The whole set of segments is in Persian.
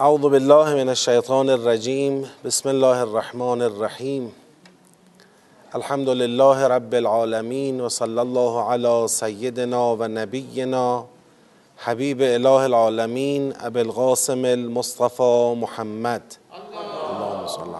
اعوذ بالله من الشیطان الرجیم. بسم الله الرحمن الرحیم. الحمد لله رب العالمین و صلی الله علی سیدنا و نبینا حبیب اله العالمین ابی القاسم المصطفى محمد. اللهم صل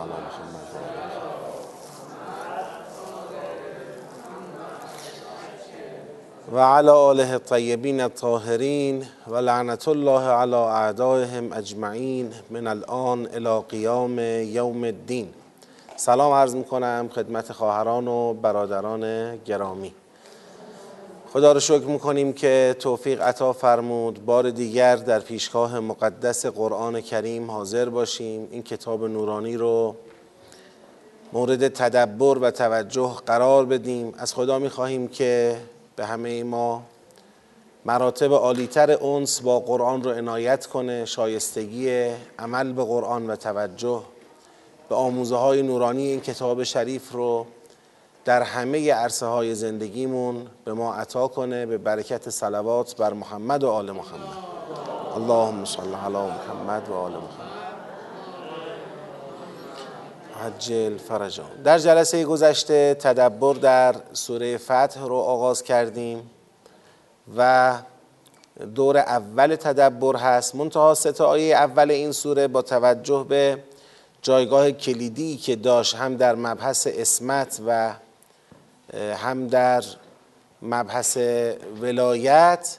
و علی آله الطیبین الطاهرین و لعنت الله علی اعدائهم اجمعین من الان الى قیام یوم الدین. سلام عرض می‌کنم خدمت خواهران و برادران گرامی. خدا رو شکر می‌کنیم که توفیق عطا فرمود. بار دیگر در پیشگاه مقدس قرآن کریم حاضر باشیم. این کتاب نورانی رو مورد تدبر و توجه قرار بدیم. از خدا می‌خواهیم که به همه ما. مراتب عالیتر اونس با قرآن رو عنایت کنه شایستگی عمل به قرآن و توجه. به آموزه های نورانی این کتاب شریف رو در همه عرصه های زندگیمون به ما عطا کنه به برکت صلوات بر محمد و آل محمد. اللهم صل علی محمد و آل محمد. عجل فرجا در جلسه گذشته تدبر در سوره فتح رو آغاز کردیم و دور اول تدبر هست. منتها سه آیه اول این سوره با توجه به جایگاه کلیدی که داشت هم در مبحث اسمت و هم در مبحث ولایت.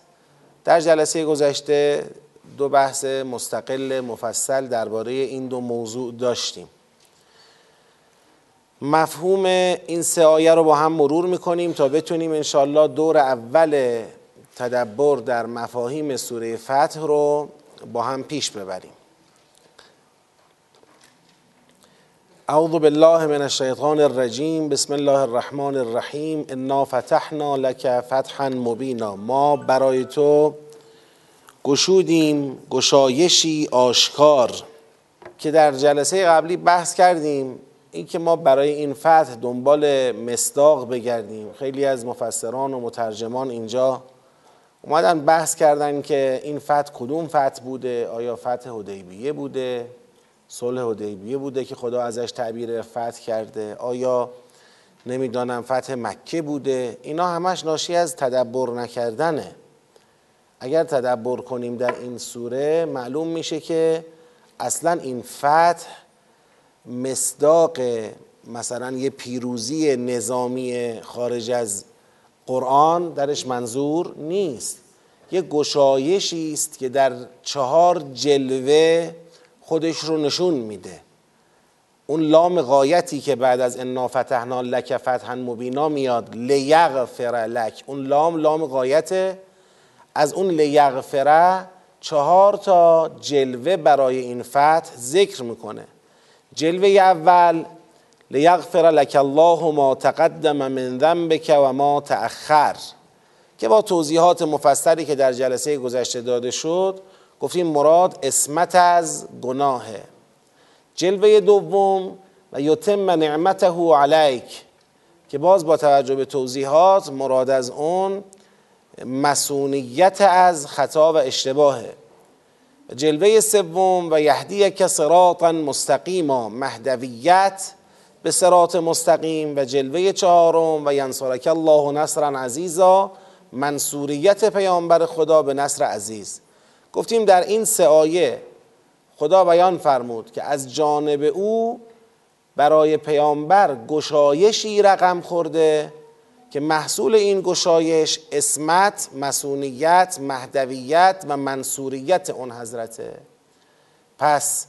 در جلسه گذشته دو بحث مستقل مفصل درباره این دو موضوع داشتیم. مفهوم این سه آیه رو با هم مرور می‌کنیم تا بتونیم انشالله دور اول تدبر در مفاهیم سوره فتح رو با هم پیش ببریم. اعوذ بالله من الشیطان الرجیم. بسم الله الرحمن الرحیم. انا فتحنا لك فتحا مبینا. ما برای تو گشودیم گشایشی آشکار که در جلسه قبلی بحث کردیم. اینکه ما برای این فتح دنبال مصداق بگردیم. خیلی از مفسران و مترجمان اینجا اومدن بحث کردن که این فتح کدوم فتح بوده؟ آیا فتح حدیبیه بوده؟ صلح حدیبیه بوده که خدا ازش تعبیر فتح کرده؟ آیا نمی‌دانم فتح مکه بوده؟ اینا همش ناشی از تدبر نکردنه. اگر تدبر کنیم در این سوره معلوم میشه که اصلا این فتح مصداق مثلا یه پیروزی نظامی خارج از قرآن درش منظور نیست. یه گشایشی است که در چهار جلوه خودش رو نشون میده. اون لام غایتی که بعد از انا فتحنا لک فتحا مبینا میاد لیغفر لک. اون لام لام غایته از اون لیغفره چهار تا جلوه برای این فتح ذکر می‌کنه. جلوه اول لیغفر لک الله ما تقدم من ذنبک و ما تأخر. که با توضیحات مفصلی که در جلسه گذشته داده شد گفتیم مراد اسمت از گناهه. جلوه دوم و یتم نعمته علیک. که باز با توجه به توضیحات مراد از اون مسئولیت از خطا و اشتباهه. جلوه سوم و یهدیک صراطا مستقیما مهدویت به صراط مستقیم و جلوه چهارم و ینصرک الله نصرا عزیزا منصوریت پیامبر خدا به نصر عزیز. گفتیم در این سه آیه خدا بیان فرمود که از جانب او برای پیامبر گشایشی رقم خورده که محصول این گشایش اسمت، مسئولیت، مهدویت و منصوریت اون حضرته. پس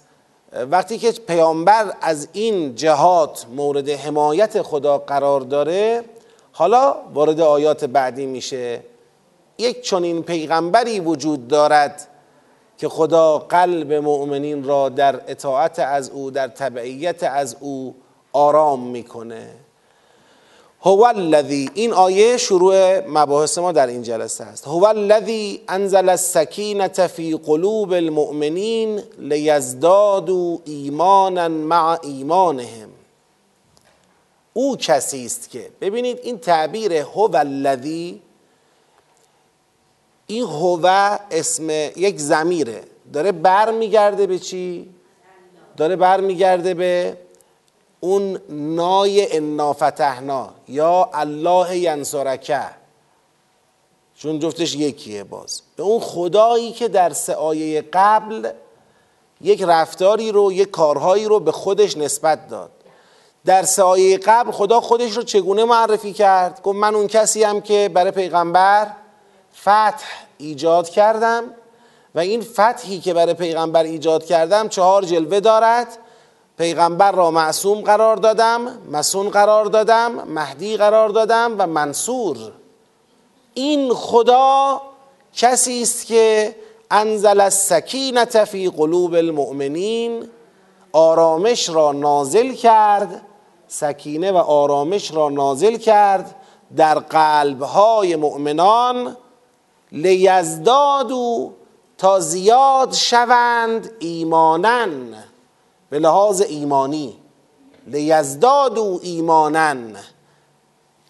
وقتی که پیامبر از این جهات مورد حمایت خدا قرار داره حالا وارد آیات بعدی میشه. یک چنین پیغمبری وجود دارد که خدا قلب مؤمنین را در اطاعت از او در تبعیت از او آرام می‌کنه. هو الذی این آیه شروع مباحث ما در این جلسه است. هو الذی انزل السکینه فی قلوب المؤمنین لیزدادوا ایمانا مع ایمانهم. او کسی است که ببینید این تعبیر هو الذی این هو اسم یک زمیره داره بر میگرده به چی؟ داره بر میگرده به اون نای انا فتحنا یا الله ینصرکه چون جفتش یکیه باز. به اون خدایی که در سه آیه قبل یک رفتاری رو یک کارهایی رو به خودش نسبت داد. در سه آیه قبل خدا خودش رو چگونه معرفی کرد؟ گفت من اون کسی هم که برای پیغمبر فتح ایجاد کردم و این فتحی که برای پیغمبر ایجاد کردم چهار جلوه دارد. پیغمبر را معصوم قرار دادم مسون قرار دادم مهدی قرار دادم و منصور. این خدا کسی است که انزل السکینت فی قلوب المؤمنین آرامش را نازل کرد سکینه و آرامش را نازل کرد در قلبهای مؤمنان لیزدادو تا زیاد شوند ایمانن به لحاظ ایمانی. لیزدادو ایمانن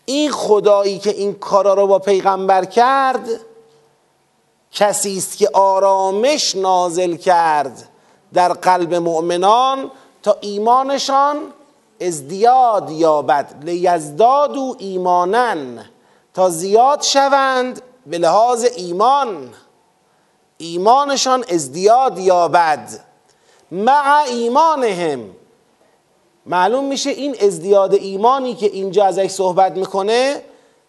این خدایی که این کارا رو با پیغمبر کرد کسی است که آرامش نازل کرد در قلب مؤمنان تا ایمانشان ازدیاد یابد. لیزدادو ایمانن تا زیاد شوند به لحاظ ایمان. ایمانشان ازدیاد یابد. مع ایمانهم. معلوم میشه این ازدیاد ایمانی که اینجا ازش صحبت می‌کنه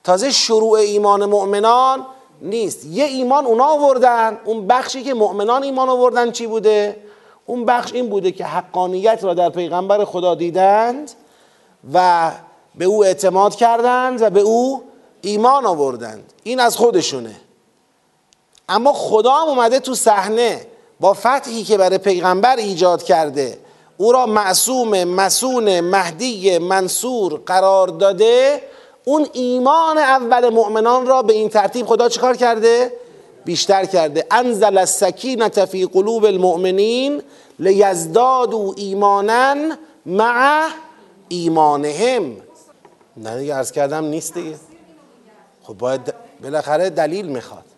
تازه شروع ایمان مؤمنان نیست. یه ایمان اونا آوردن اون بخشی که مؤمنان ایمان آوردن چی بوده؟ اون بخش این بوده که حقانیت را در پیغمبر خدا دیدند و به او اعتماد کردند و به او ایمان آوردند. این از خودشونه. اما خدا هم اومده تو صحنه با فتحی که برای پیغمبر ایجاد کرده او را معصوم مسون مهدی منصور قرار داده. اون ایمان اول مؤمنان را به این ترتیب خدا چیکار کرده؟ بیشتر کرده. انزل السکینت فی قلوب المؤمنین لیزدادوا ایمانا مع ایمانهم. نه دیگه عرض کردم نیست دیگه. خب باید بالاخره دلیل می‌خواد.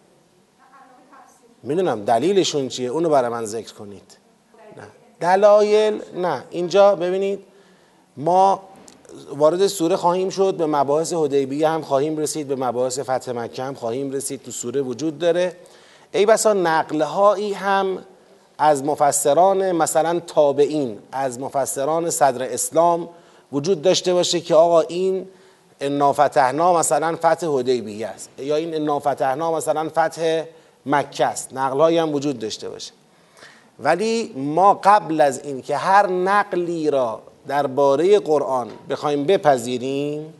می‌دونم دلیلشون چیه؟ اونو برای من ذکر کنید. نه. دلایل؟ نه. اینجا ببینید ما وارد سوره خواهیم شد به مباحث حدیبیه هم خواهیم رسید به مباحث فتح مکه هم خواهیم رسید تو سوره وجود داره. ای بسا نقلهایی هم از مفسران مثلا تابعین از مفسران صدر اسلام وجود داشته باشه که آقا این انا فتحنا مثلا فتح حدیبیه است. یا این انا فتحنا مثلا فتح مکه است. نقل هم وجود داشته باشه. ولی ما قبل از این که هر نقلی را درباره قرآن بخوایم بپذیریم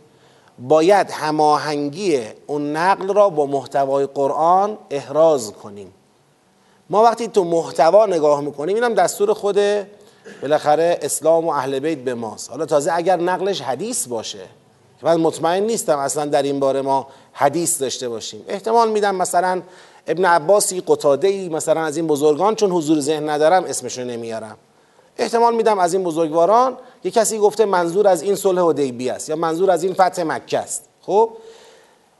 باید هماهنگی اون نقل را با محتوای قرآن احراز کنیم. ما وقتی تو محتوا نگاه می‌کنیم اینم دستور خود بالاخره اسلام و اهل بیت به ماست. حالا تازه اگر نقلش حدیث باشه که من مطمئن نیستم اصلا در این باره ما حدیث داشته باشیم. احتمال میدم مثلا ابن عباسی قطاده ای مثلا از این بزرگان چون حضور ذهن ندارم اسمشو نمیارم. احتمال میدم از این بزرگواران یه کسی گفته منظور از این صلح حدیبیه است یا منظور از این فتح مکه است. خب؟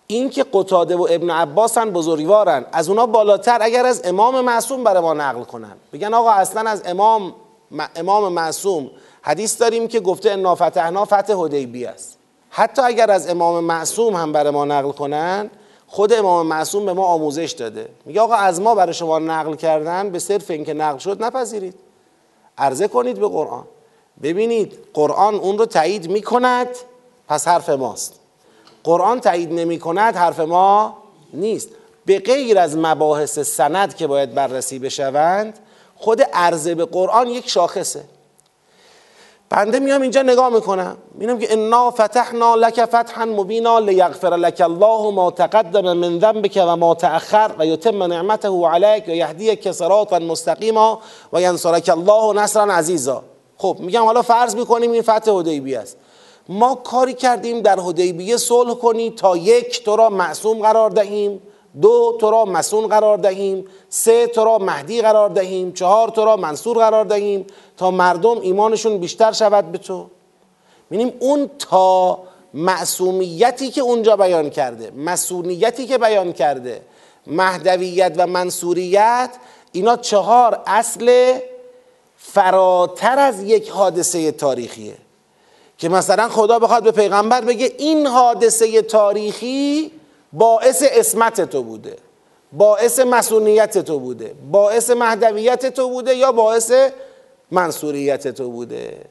این که قطاده و ابن عباسن بزرگوارن از اونا بالاتر اگر از امام معصوم برای ما نقل کنن. بگن آقا اصلا از امام امام معصوم. حدیث داریم که گفته انا فتحنا فتح حدیبیه است. حتی اگر از امام معصوم هم برای ما نقل کنن خود امام معصوم به ما آموزش داده. میگه آقا از ما برای شما نقل کردن به صرف اینکه نقل شد نپذیرید. عرضه کنید به قرآن. ببینید قرآن اون رو تایید می‌کند پس حرف ماست. قرآن تایید نمی کند حرف ما نیست. به غیر از مباحث سند که باید بررسی بشوند خود عرضه به قرآن یک شاخصه. بنده میام اینجا نگاه می‌کنم. می‌بینم که انا فتحنا لك فتحا مبینا لیغفر لك الله ما تقدم من ذنبك و ما تأخر و یتم نعمته عليك و یهدیک صراطا مستقیما و ینصرک الله نصرا عزیزا. خب میگم حالا فرض می‌کنیم این فتح حدیبیه است. ما کاری کردیم در حدیبیه صلح کنی تا یک تو را معصوم قرار دهیم. دو تو را مسون قرار دهیم سه تو را مهدی قرار دهیم چهار تو را منصور قرار دهیم تا مردم ایمانشون بیشتر شود به تو. می‌بینیم اون تا معصومیتی که اونجا بیان کرده مسونیتی که بیان کرده مهدویت و منصوریت اینا چهار اصل فراتر از یک حادثه تاریخیه. که مثلا خدا بخواد به پیغمبر بگه این حادثه تاریخی باعث اسمت تو بوده. باعث مسئولیت تو بوده. باعث مهدویت تو بوده یا باعث منصوریت تو بوده؟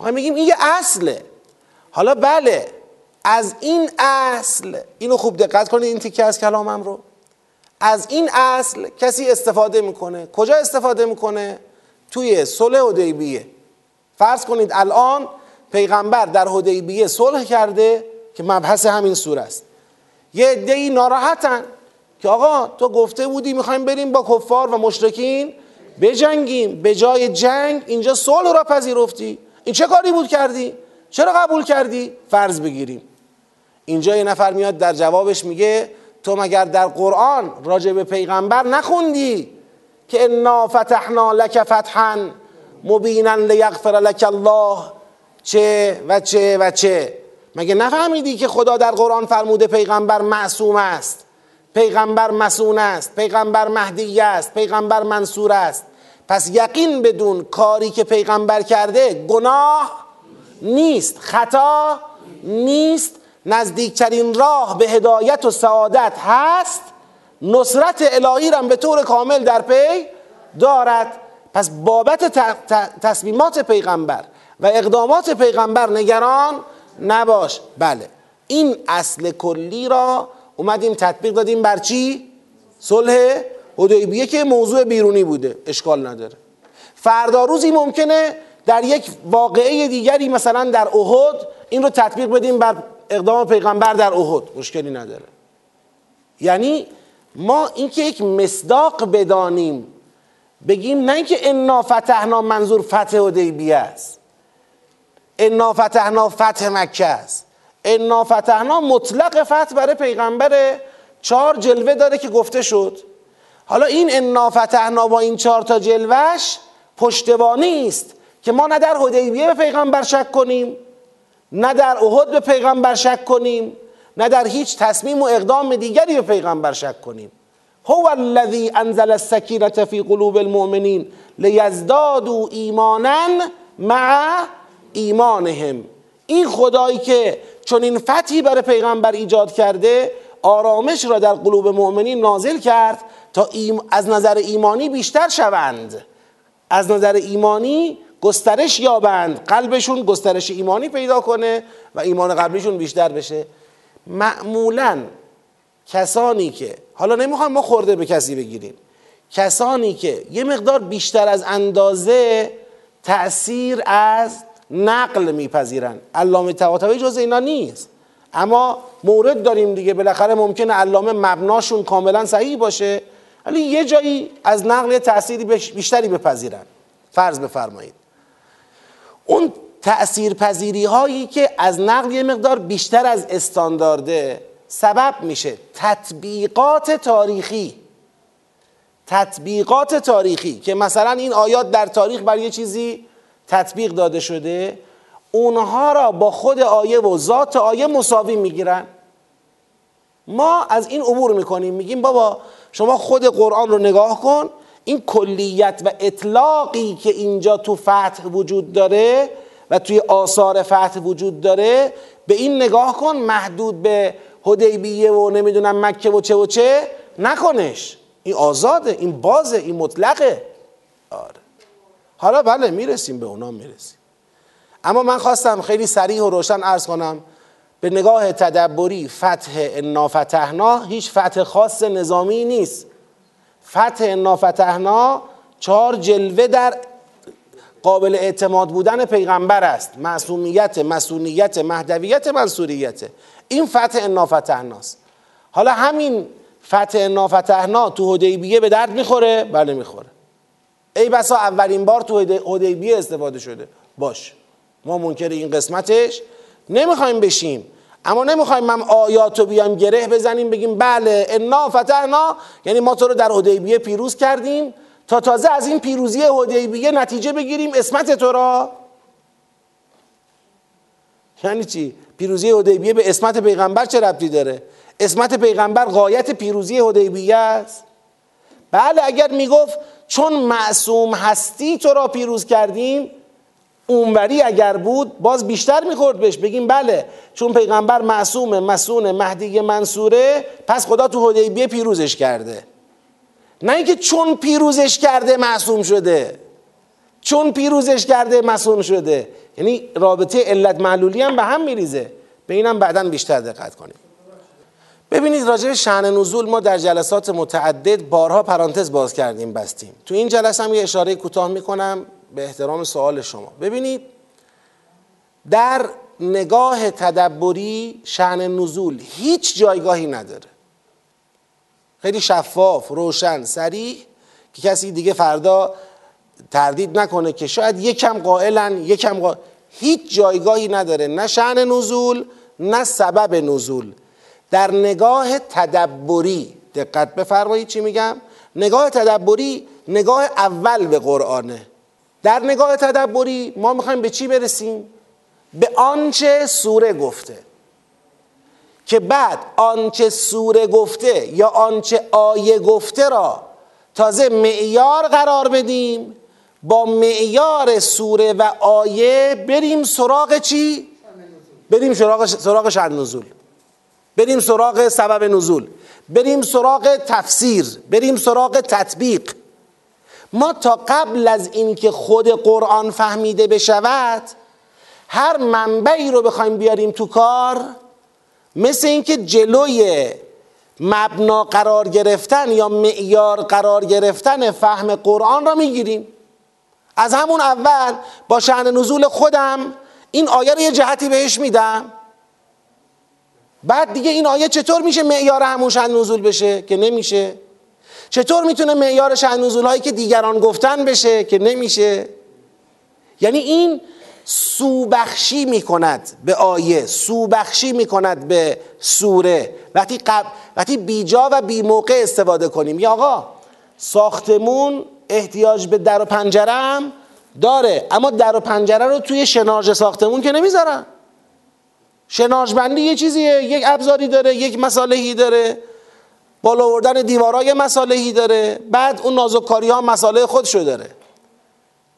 ما میگیم این یه اصله. حالا بله از این اصل اینو خوب دقت کنید این تیکه از کلامم رو. از این اصل کسی استفاده می‌کنه. کجا استفاده می‌کنه؟ توی صلح حدیبیه. فرض کنید الان پیغمبر در حدیبیه صلح کرده که مبحث همین سوره است. یه عده‌ای ناراحتن که آقا تو گفته بودی می‌خوایم بریم با کفار و مشرکین بجنگیم به جای جنگ اینجا صلح را پذیرفتی. این چه کاری بود کردی؟ چرا قبول کردی؟ فرض بگیریم. اینجا یه نفر میاد در جوابش میگه تو مگر در قرآن راجع به پیغمبر نخوندی که انا فتحنا لک فتحا مبینا لیغفر لک الله؟ چه و چه و چه؟ مگه نفهمیدی که خدا در قرآن فرموده پیغمبر معصوم است؟ پیغمبر مسون است پیغمبر مهدی است پیغمبر منصور است. پس یقین بدون کاری که پیغمبر کرده گناه نیست خطا نیست. نزدیکترین راه به هدایت و سعادت هست. نصرت الهی را به طور کامل در پی دارد. پس بابت تصمیمات پیغمبر و اقدامات پیغمبر نگران نباش. بله. این اصل کلی را اومدیم تطبیق دادیم بر چی؟ صلح حدیبیه که موضوع بیرونی بوده. اشکال نداره. فردا روزی ممکنه در یک واقعه دیگری مثلا در احد این رو تطبیق بدیم بر اقدام پیغمبر در احد. مشکلی نداره. یعنی ما اینکه یک مصداق بدانیم بگیم نه اینکه انا فتحنا منظور فتح حدیبیه است. انا فتحنا فتح مکه است. انا فتحنا مطلق فتح برای پیغمبر چهار جلوه داره که گفته شد. حالا این انا فتحنا با این چهار تا جلوش پشتوانی است که ما نه در حدیبیه به پیغمبر شک کنیم نه در احد به پیغمبر شک کنیم نه در هیچ تصمیم و اقدام دیگری به پیغمبر شک کنیم. هو الذی انزل السکینه فی قلوب المؤمنین لیزدادوا ایمانا مع ایمانهم. این خدایی که چون این فتحی برای پیغمبر ایجاد کرده آرامش را در قلوب مؤمنین نازل کرد تا از نظر ایمانی بیشتر شوند. از نظر ایمانی گسترش یابند. قلبشون گسترش ایمانی پیدا کنه و ایمان قبلیشون بیشتر بشه. معمولا کسانی که حالا نمی‌خوام ما خورده به کسی بگیریم. کسانی که یه مقدار بیشتر از اندازه تأثیر از نقل میپذیرن. علامه طباطبایی جز اینا نیست. اما مورد داریم دیگه. بالاخره ممکنه علامه مبناشون کاملا صحیح باشه. ولی یه جایی از نقل تأثیری بیشتری بپذیرن. فرض بفرمایید. اون تأثیر پذیری هایی که از نقل یه مقدار بیشتر از استاندارده سبب میشه. تطبیقات تاریخی. تطبیقات تاریخی که مثلا این آیات در تاریخ بر یه چیزی تطبیق داده شده اونها را با خود آیه و ذات آیه مساوی می‌گیرن. ما از این عبور می‌کنیم میگیم بابا شما خود قرآن رو نگاه کن این کلیت و اطلاقی که اینجا تو فتح وجود داره و توی آثار فتح وجود داره به این نگاه کن محدود به حدیبیه و نمی‌دونم مکه و چه و چه نکنش. این آزاده این بازه این مطلقه. آره. حالا بله می‌رسیم به اونا می‌رسیم. اما من خواستم خیلی سریع و روشن ارز کنم به نگاه تدبری فتح انا فتحنا هیچ فتح خاص نظامی نیست. فتح انا فتحنا چهار جلوه در قابل اعتماد بودن پیغمبر است. معصومیت مسئولیت مهدویت منصوریت. این فتح انا فتحناست حالا همین فتح انا فتحنا تو حدیبیه به درد می‌خوره؟ بله می‌خوره. ای بسا اولین بار تو حدیبیه استفاده شده. باش. ما منکر این قسمتش نمی‌خوایم بشیم. اما نمی‌خوایم من آیات رو گره بزنیم بگیم بله انا فتحنا. یعنی ما تو رو در حدیبیه پیروز کردیم تا تازه از این پیروزی حدیبیه نتیجه بگیریم اسمت تو را. یعنی چی؟ پیروزی حدیبیه به اسمت پیغمبر چه ربطی داره؟ اسمت پیغمبر غایت پیروزی حدیبیه است. بله اگر می‌گفت چون معصوم هستی تو را پیروز کردیم اونوری اگر بود باز بیشتر می‌خورد بهش بگیم بله چون پیغمبر معصوم مسون مهدی منصوره پس خدا تو حدیبیه پیروزش کرده. نه اینکه چون پیروزش کرده معصوم شده. چون پیروزش کرده مسون شده. یعنی رابطه علت معلولی هم به هم میریزه. به اینم بعدا بیشتر دقت کنیم. ببینید راجع به شعن نزول ما در جلسات متعدد بارها پرانتز باز کردیم بستیم. تو این جلسه هم یه اشاره کوتاه می‌کنم به احترام سوال شما. ببینید در نگاه تدبری شعن نزول هیچ جایگاهی نداره. خیلی شفاف روشن سریع که کسی دیگه فردا تردید نکنه که شاید یکم قائلن یکم قائل هیچ جایگاهی نداره. نه شعن نزول نه سبب نزول. در نگاه تدبری دقت بفرمایید چی میگم؟ نگاه تدبری نگاه اول به قرآنه. در نگاه تدبری ما می‌خوایم به چی برسیم؟ به آنچه سوره گفته. که بعد آنچه سوره گفته یا آنچه آیه گفته را تازه معیار قرار بدیم. با معیار سوره و آیه بریم سراغ چی؟ بریم سراغ سراغ شأن نزول. بریم سراغ سبب نزول بریم سراغ تفسیر بریم سراغ تطبیق. ما تا قبل از اینکه خود قرآن فهمیده بشود هر منبعی رو بخوایم بیاریم تو کار مثل اینکه جلوی مبنا قرار گرفتن یا معیار قرار گرفتن فهم قرآن را می‌گیریم. از همون اول با شعن نزول خودم این آیه رو یه جهتی بهش میدم. بعد دیگه این آیه چطور میشه معیار همون شعن نزول بشه که نمیشه؟ چطور می‌تونه معیار شعن نزول هایی که دیگران گفتن بشه که نمیشه؟ یعنی این سوبخشی می‌کند به آیه سوبخشی می‌کند به سوره. وقتی, قب... وقتی بیجا و بی موقع استفاده کنیم. یا آقا ساختمون احتیاج به در و پنجره هم داره اما در و پنجره رو توی شناج ساختمون که نمی‌ذارن. شناج بندی یه چیزیه یک ابزاری داره یک مسالهی داره. بالا آوردن دیوارای مسالهی داره. بعد اون نازوکاری ها مساله خودشو داره.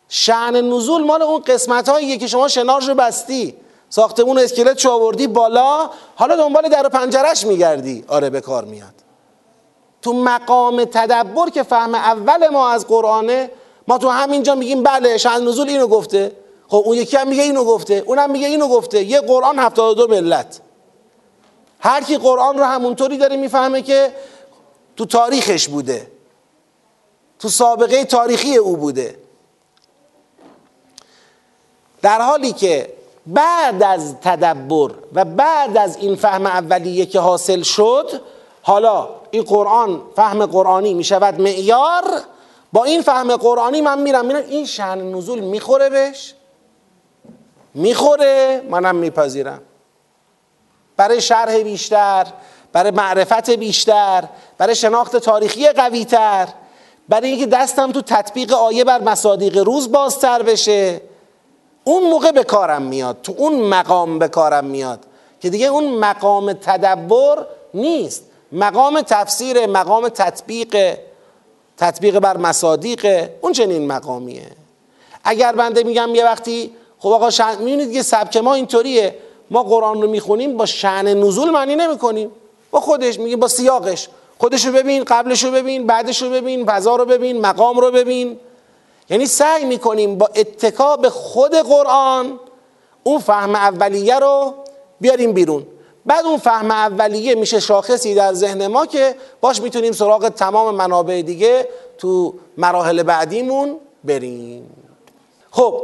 شعن نزول مال اون قسمت هاییه که شما شناج رو بستی. ساختمون اسکلت چو آوردی بالا حالا دنبال در و پنجرش میگردی. آره به کار میاد. تو مقام تدبر که فهم اول ما از قرآنه ما تو همینجا میگیم بله شأن نزول اینو گفته. خب اون یکی هم میگه اینو گفته اونم میگه اینو گفته. یه قرآن 72 ملت. هر کی قرآن رو همونطوری داره می‌فهمه که تو تاریخش بوده. تو سابقه تاریخی او بوده. در حالی که بعد از تدبر و بعد از این فهم اولیه که حاصل شد حالا این قرآن فهم قرآنی می شود معیار. با این فهم قرآنی من میرم میرم. این شن نزول می‌خوره بهش. می‌خوره منم میپذیرم. برای شرح بیشتر برای معرفت بیشتر برای شناخت تاریخی قویتر برای اینکه دستم تو تطبیق آیه بر مصادیق روز بازتر بشه. اون موقع به کارم میاد تو اون مقام به کارم میاد. که دیگه اون مقام تدبر نیست. مقام تفسیر مقام تطبیق تطبیق بر مصادیق اون چنین مقامیه. اگر بنده میگم یه وقتی خب آقا شن... می‌بینید که سبک ما اینطوریه. ما قرآن رو می‌خونیم با شعن نزول معنی نمی‌کنیم. با خودش میگیم با سیاقش. خودش رو ببین قبلش رو ببین بعدش رو ببین فضا رو ببین مقام رو ببین. یعنی سعی می‌کنیم با اتکا به خود قرآن اون فهم اولیه رو بیاریم بیرون. بعد اون فهم اولیه میشه شاخصی در ذهن ما که باش می‌تونیم سراغ تمام منابع دیگه تو مراحل بعدیمون بریم. خب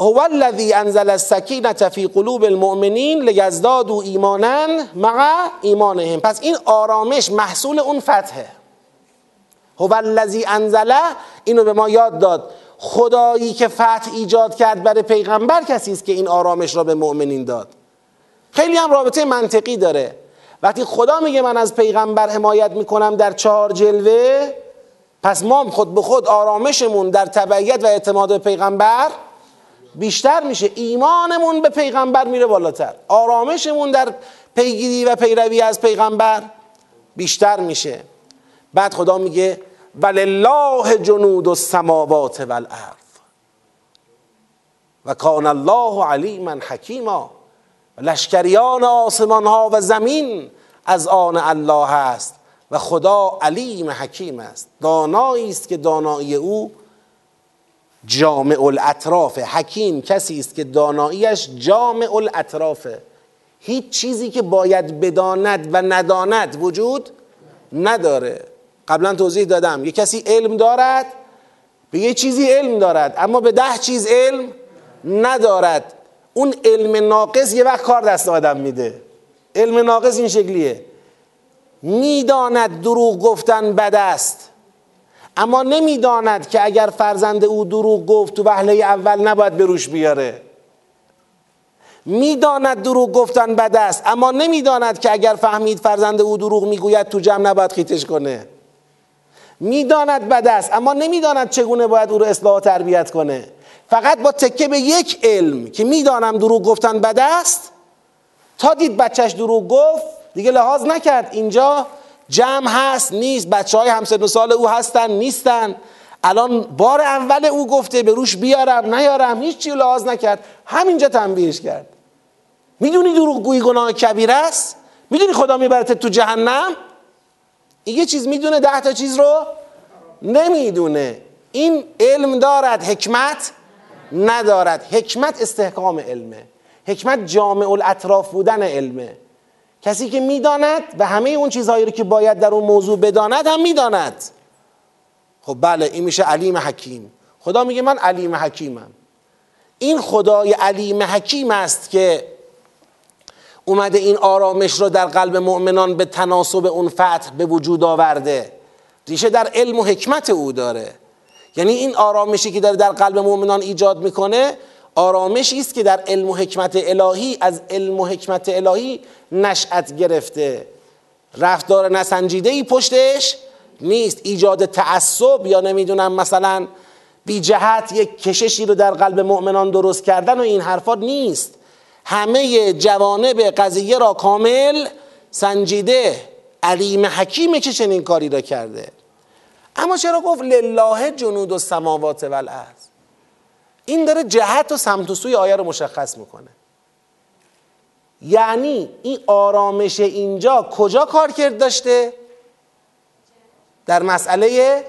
هو الذی انزل السکینه فی قلوب المؤمنین لیزدادوا ایمانا مع ایمانهم. پس این آرامش محصول اون فتحه. هو الذی انزله اینو به ما یاد داد. خدایی که فتح ایجاد کرد برای پیغمبر کسی است که این آرامش را به مؤمنین داد. خیلی هم رابطه منطقی داره. وقتی خدا میگه من از پیغمبر حمایت می‌کنم در چهار جلوه پس ما خود به خود آرامشمون در تبعیت و اعتماد به پیغمبر بیشتر میشه. ایمانمون به پیغمبر میره بالاتر. آرامشمون در پیگیری و پیروی از پیغمبر بیشتر میشه. بعد خدا میگه ولله جنود السماوات والارض. و کان الله علیما حکیما. لشکریان آسمان ها و زمین از آن الله است. و خدا علیم حکیم است. دانایی است که دانایی او جامع الاطراف. حکیم کسی است که داناییش جامع الاطرافه هیچ چیزی که باید بداند و نداند وجود نداره. قبلا توضیح دادم. یه کسی علم دارد به یه چیزی علم دارد اما به ده چیز علم ندارد. اون علم ناقص یه وقت کار دست آدم میده. علم ناقص این شکلیه. می‌داند دروغ گفتن بد است. اما نمی‌داند که اگر فرزند او دروغ گفت تو وهله اول نباید به روش بیاره. می‌داند دروغ گفتن بد است اما نمی‌داند که اگر فهمید فرزند او دروغ می‌گوید تو جمع نباید خیتش کنه. می‌داند بد است اما نمی‌داند چگونه باید او رو اصلاح تربیت کنه. فقط با تکه به یک علم که می‌دانم دروغ گفتن بد است تا دید بچهش دروغ گفت دیگه لحاظ نکرد اینجا جمع هست نیست. بچه های همسن سال او هستن نیستن. الان بار اول او گفته به روش بیارم نیارم. هیچ چی لحاظ نکرد. همینجا تنبیهش کرد. می‌دونی دروغ گویی گناه کبیر است؟ می‌دونی خدا میبرت تو جهنم؟ یه چیز می‌دونه ده تا چیز رو نمی‌دونه. این علم دارد حکمت ندارد. حکمت استحکام علمه. حکمت جامع الاطراف بودن علمه. کسی که می‌داند و همه اون چیزهایی رو که باید در اون موضوع بداند هم می‌داند. خب بله این میشه علیم حکیم. خدا میگه من علیم حکیمم. این خدای علیم حکیم است که اومده این آرامش رو در قلب مؤمنان به تناسب اون فتح به وجود آورده. ریشه در علم و حکمت او داره. یعنی این آرامشی که داره در قلب مؤمنان ایجاد می‌کنه آرامشی است که در علم و حکمت الهی از علم و حکمت الهی نشأت گرفته. رفتار نسنجیده ای پشتش نیست. ایجاد تعصب یا نمی‌دونم مثلا بی جهت یک کششی رو در قلب مؤمنان درست کردن و این حرفات نیست. همه جوانب قضیه را کامل سنجیده. علیم حکیمه که چنین کاری را کرده. اما چرا گفت لله جنود و سماوات و این داره جهت و سمت و سوی آیه رو مشخص می‌کنه. یعنی این آرامش اینجا کجا کار کرد داشته؟ در مسئله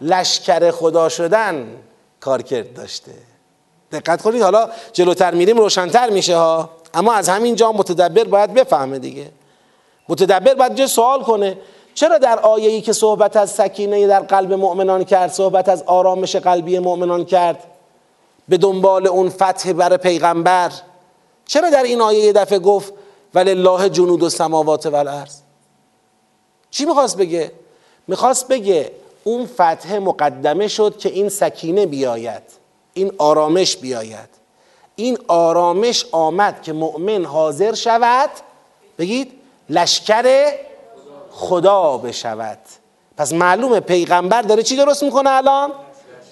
لشکر خدا شدن کار کرد داشته. دقت کنید حالا جلوتر میریم روشنتر میشه ها. اما از همین جا متدبر باید بفهمه دیگه. متدبر باید جه سوال کنه چرا در آیه‌ای که صحبت از سکینه در قلب مؤمنان کرد صحبت از آرامش قلبی مؤمنان کرد؟ به دنبال اون فتح بر پیغمبر. چرا در این آیه یه دفعه گفت ولله جنود و سماوات و الارض؟ چی می‌خواست بگه؟ می‌خواست بگه اون فتح مقدمه شد که این سکینه بیاید این آرامش بیاید. این آرامش آمد که مؤمن حاضر شود بگید لشکر خدا بشود. پس معلومه پیغمبر داره چی درست می‌کنه الان؟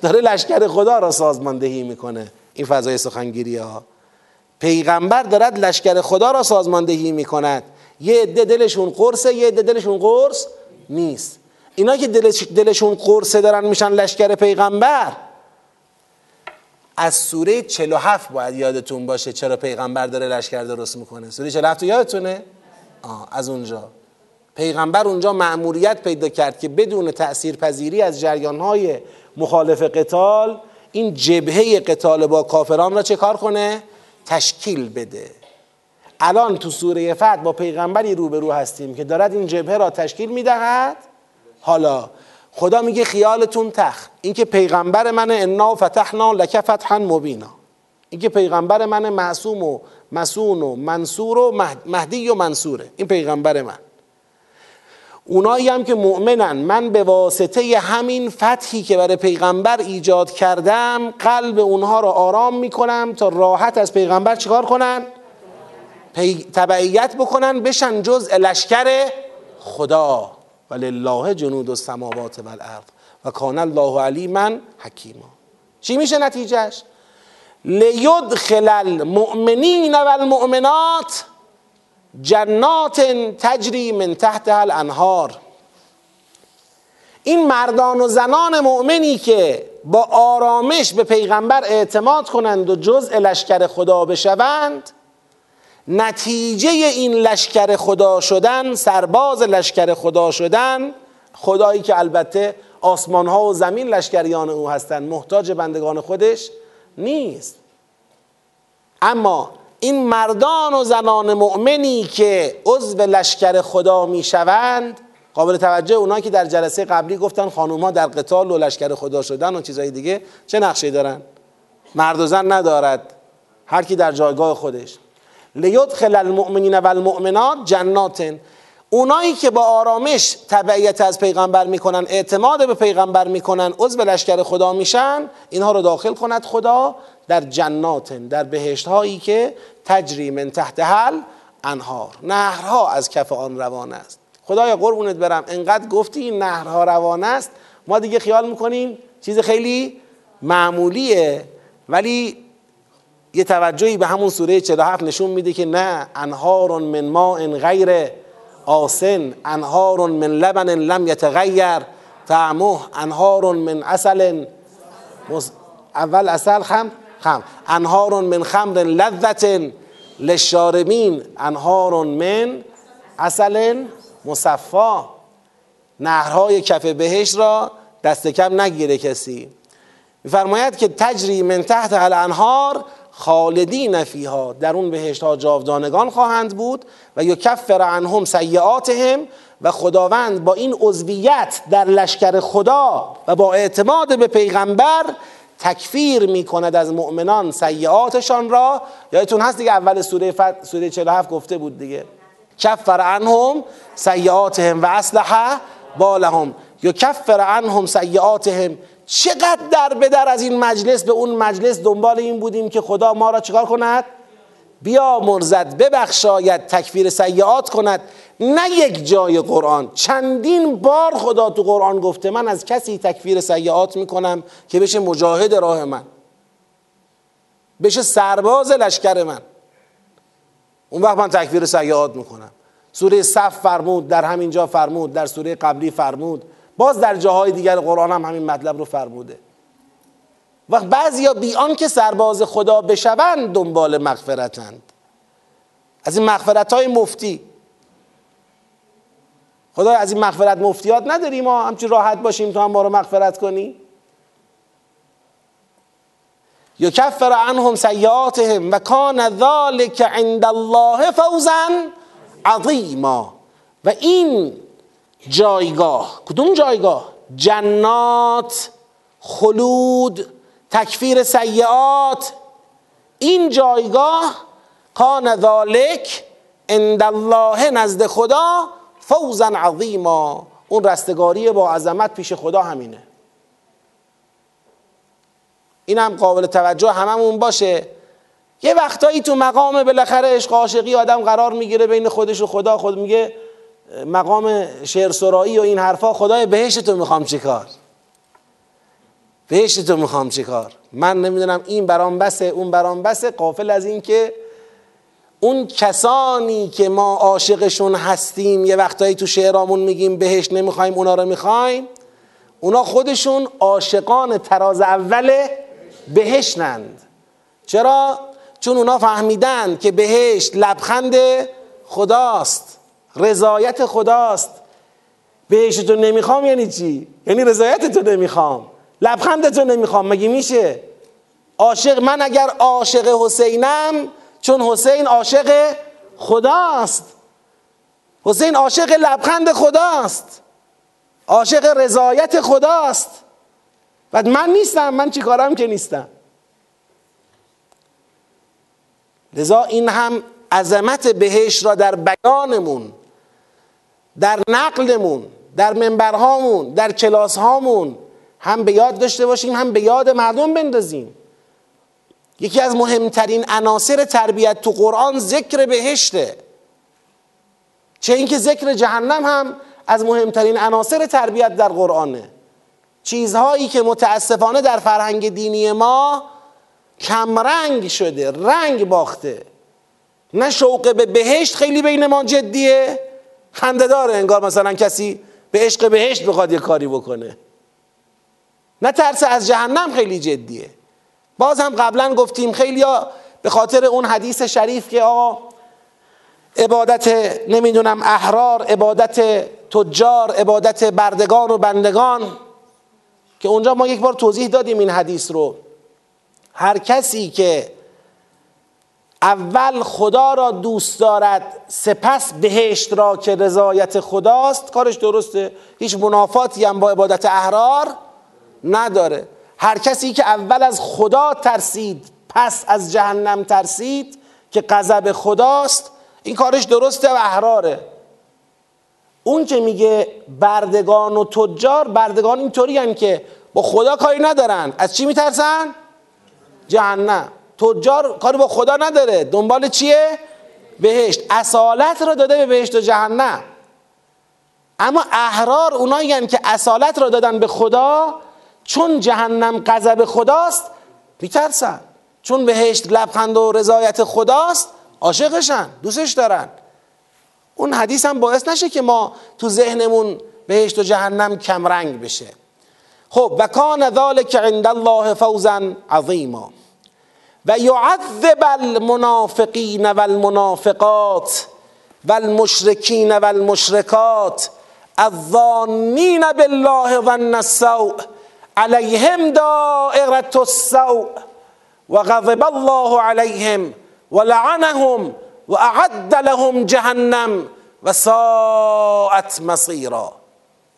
داره لشکر خدا را سازماندهی می‌کنه این فضای سخنگیری ها پیغمبر دارد لشکر خدا را سازماندهی می‌کند. یه عده دلشون قرصه یه عده دلشون قرص نیست. اینا که دلشون قرصه دارن میشن لشکر پیغمبر. از سوره 47 باید یادتون باشه چرا پیغمبر داره لشکر درست می‌کنه. سوره 47 یادتونه؟ آه از اونجا. پیغمبر اونجا مأموریت پیدا کرد که بدون تأثیر پذیری از جریانهای مخالف قتال این جبهه قتال با کافران را چه کار کنه؟ تشکیل بده. الان تو سوره فتح با پیغمبری روبرو هستیم که دارد این جبهه را تشکیل می‌دهد. حالا خدا میگه خیالتون تخ اینکه پیغمبر من انا فتحنا لک فتحا مبینا. اینکه پیغمبر من معصوم و مسون و منصور و مهدی و منصوره. این پیغمبر من. اونایی هم که مؤمنن. من به واسطه همین فتحی که برای پیغمبر ایجاد کردم قلب اونها رو آرام می‌کنم تا راحت از پیغمبر چیکار کنن؟ تبعیت بکنن بشن جز لشکر خدا. ولله جنود السماوات والارض و کان الله علیما حکیما. چی میشه نتیجهش؟ لیدخل المؤمنین والمؤمنات. جنات تجری من تحت الانهار. این مردان و زنان مؤمنی که با آرامش به پیغمبر اعتماد کنند و جزء لشکر خدا بشوند نتیجه این لشکر خدا شدن سرباز لشکر خدا شدن خدایی که البته آسمان ها و زمین لشکریان او هستند محتاج بندگان خودش نیست. اما این مردان و زنان مؤمنی که عضو لشکر خدا می‌شوند قابل توجه اونایی که در جلسه قبلی گفتن خانوم ها در قتال و لشکر خدا شدن و چیزهای دیگه چه نقشه دارن؟ مرد و زن ندارد. هر کی در جایگاه خودش. لیدخل المؤمنین و المؤمنات جناتن. اونایی که با آرامش تبعیت از پیغمبر می‌کنن اعتماد به پیغمبر می‌کنن عضو لشکر خدا میشن اینها رو داخل کند خدا در جنات در بهشت هایی که تجری من تحت حل انهار. نهرها از کف آن روان است. خدایا قربونت برم. انقدر گفتی این نهرها روان است ما دیگه خیال می‌کنیم چیز خیلی معمولیه ولی یه توجهی به همون سوره 47 نشون میده که نه انهار من ماء غیر آسن انهار من لبن لم یتغیر. طعمه انهار من اصل اول اصل خم خم. انهار من خمر لذت للشاربین انهار من اصل مصفا. نهرهای کف بهش را دست کم نگیره کسی. میفرماید که تجری من تحت الانهار خالدین فیها. در اون بهشت ها جاودانگان خواهند بود و یکفر عنهم سیعاتهم و خداوند با این عضویت در لشکر خدا و با اعتماد به پیغمبر تکفیر می کند از مؤمنان سیعاتشان را. یادتون هست دیگه اول سوره, فت... سوره 47 گفته بود دیگه. کفر عنهم سیعاتهم و اصلح بالهم. یکفر عنهم سیعاتهم چقدر در به در از این مجلس به اون مجلس دنبال این بودیم که خدا ما را چکار کند؟ بیا مرزد ببخشاید تکفیر سیعات کند. نه یک جای قرآن. چندین بار خدا تو قرآن گفته من از کسی تکفیر سیعات می‌کنم که بشه مجاهد راه من. بشه سرباز لشکر من. اون وقت من تکفیر سیعات می‌کنم. سوره صف فرمود در همین جا فرمود در سوره قبلی فرمود. باز در جاهای دیگر قرآن هم همین مطلب رو فرموده. وقت بعضیا بیان که سرباز خدا بشوند دنبال مغفرتند. از این مغفرت های مفتی. خدا از این مغفرت مفتیات نداریم ما همچی راحت باشیم تو هم ما رو مغفرت کنی؟ یکفر عنهم سیئاتهم و کان ذلك عند الله فوزا عظیما. و این جایگاه کدوم جایگاه؟ جنات خلود تکفیر سیعات این جایگاه کان ذالک عند الله نزد خدا فوزا عظیما. اون رستگاری با عظمت پیش خدا همینه. این هم قابل توجه هممون باشه. یه وقتایی تو مقام بالاخره عشق عاشقی آدم قرار می‌گیره بین خودش و خدا. خود میگه مقام شعر سرایی و این حرفا خدای بهشت تو می‌خوام چیکار؟ بهشت تو می‌خوام چیکار من نمی‌دونم این برام بسه اون برام بسه قافل از این که اون کسانی که ما عاشقشون هستیم یه وقتایی تو شعرامون میگیم بهش نمی‌خوایم اونا رو می‌خوایم اونا خودشون عاشقان تراز اول بهشتند چرا؟ چون اونا فهمیدن که بهشت لبخند خداست رضایت خداست بهشت تو نمی‌خوام یعنی چی؟ یعنی رضایت تو نمی‌خوام لبخند تو نمی‌خوام مگه میشه؟ عاشق من اگر عاشق حسینم چون حسین عاشق خداست. حسین عاشق لبخند خداست. عاشق رضایت خداست. و من نیستم من چی کارم که نیستم؟ لذا این هم عظمت بهش را در بیانمون در نقلمون در منبرهامون در کلاس هامون هم به یاد داشته باشیم هم به یاد مردم بندازیم. یکی از مهمترین عناصر تربیت تو قرآن ذکر بهشته. چه اینکه ذکر جهنم هم از مهمترین عناصر تربیت در قرآنه. چیزهایی که متاسفانه در فرهنگ دینی ما کمرنگ شده رنگ باخته. نه شوق به بهشت خیلی بین ما جدیه. خنده داره انگار مثلا کسی به عشق بهشت بخواد یه کاری بکنه. نه ترس از جهنم خیلی جدیه. باز هم قبلا گفتیم خیلی به خاطر اون حدیث شریف که آقا عبادت نمی‌دونم احرار عبادت تجار عبادت بردگان و بندگان که اونجا ما یک بار توضیح دادیم این حدیث رو. هر کسی که اول خدا را دوست دارد سپس بهشت را که رضایت خداست کارش درسته. هیچ منافاتی هم با عبادت احرار نداره. هر کسی که اول از خدا ترسید پس از جهنم ترسید که غضب خداست این کارش درسته و احراره. اون که میگه بردگان و تجار بردگان اینطوری که با خدا کاری ندارن. از چی میترسن؟ جهنم. تجار کاری با خدا نداره. دنبال چیه؟ بهشت. اصالت را داده به بهشت و جهنم. اما احرار اونایی که اصالت را دادن به خدا چون جهنم غضب خداست میترسن. چون بهشت لبخند و رضایت خداست عاشقشن دوستش دارن. اون حدیث هم باعث نشه که ما تو ذهنمون بهشت و جهنم کمرنگ بشه. خب و کان ذلك عند الله فوزا عظیما. و یعذب المنافقین والمنافقات والمشرکین والمشرکات الظانین بالله ظن السوء علیهم دائرة السوء و غضب الله علیهم و لعنهم و اعد لهم جهنم و ساعت مصیرا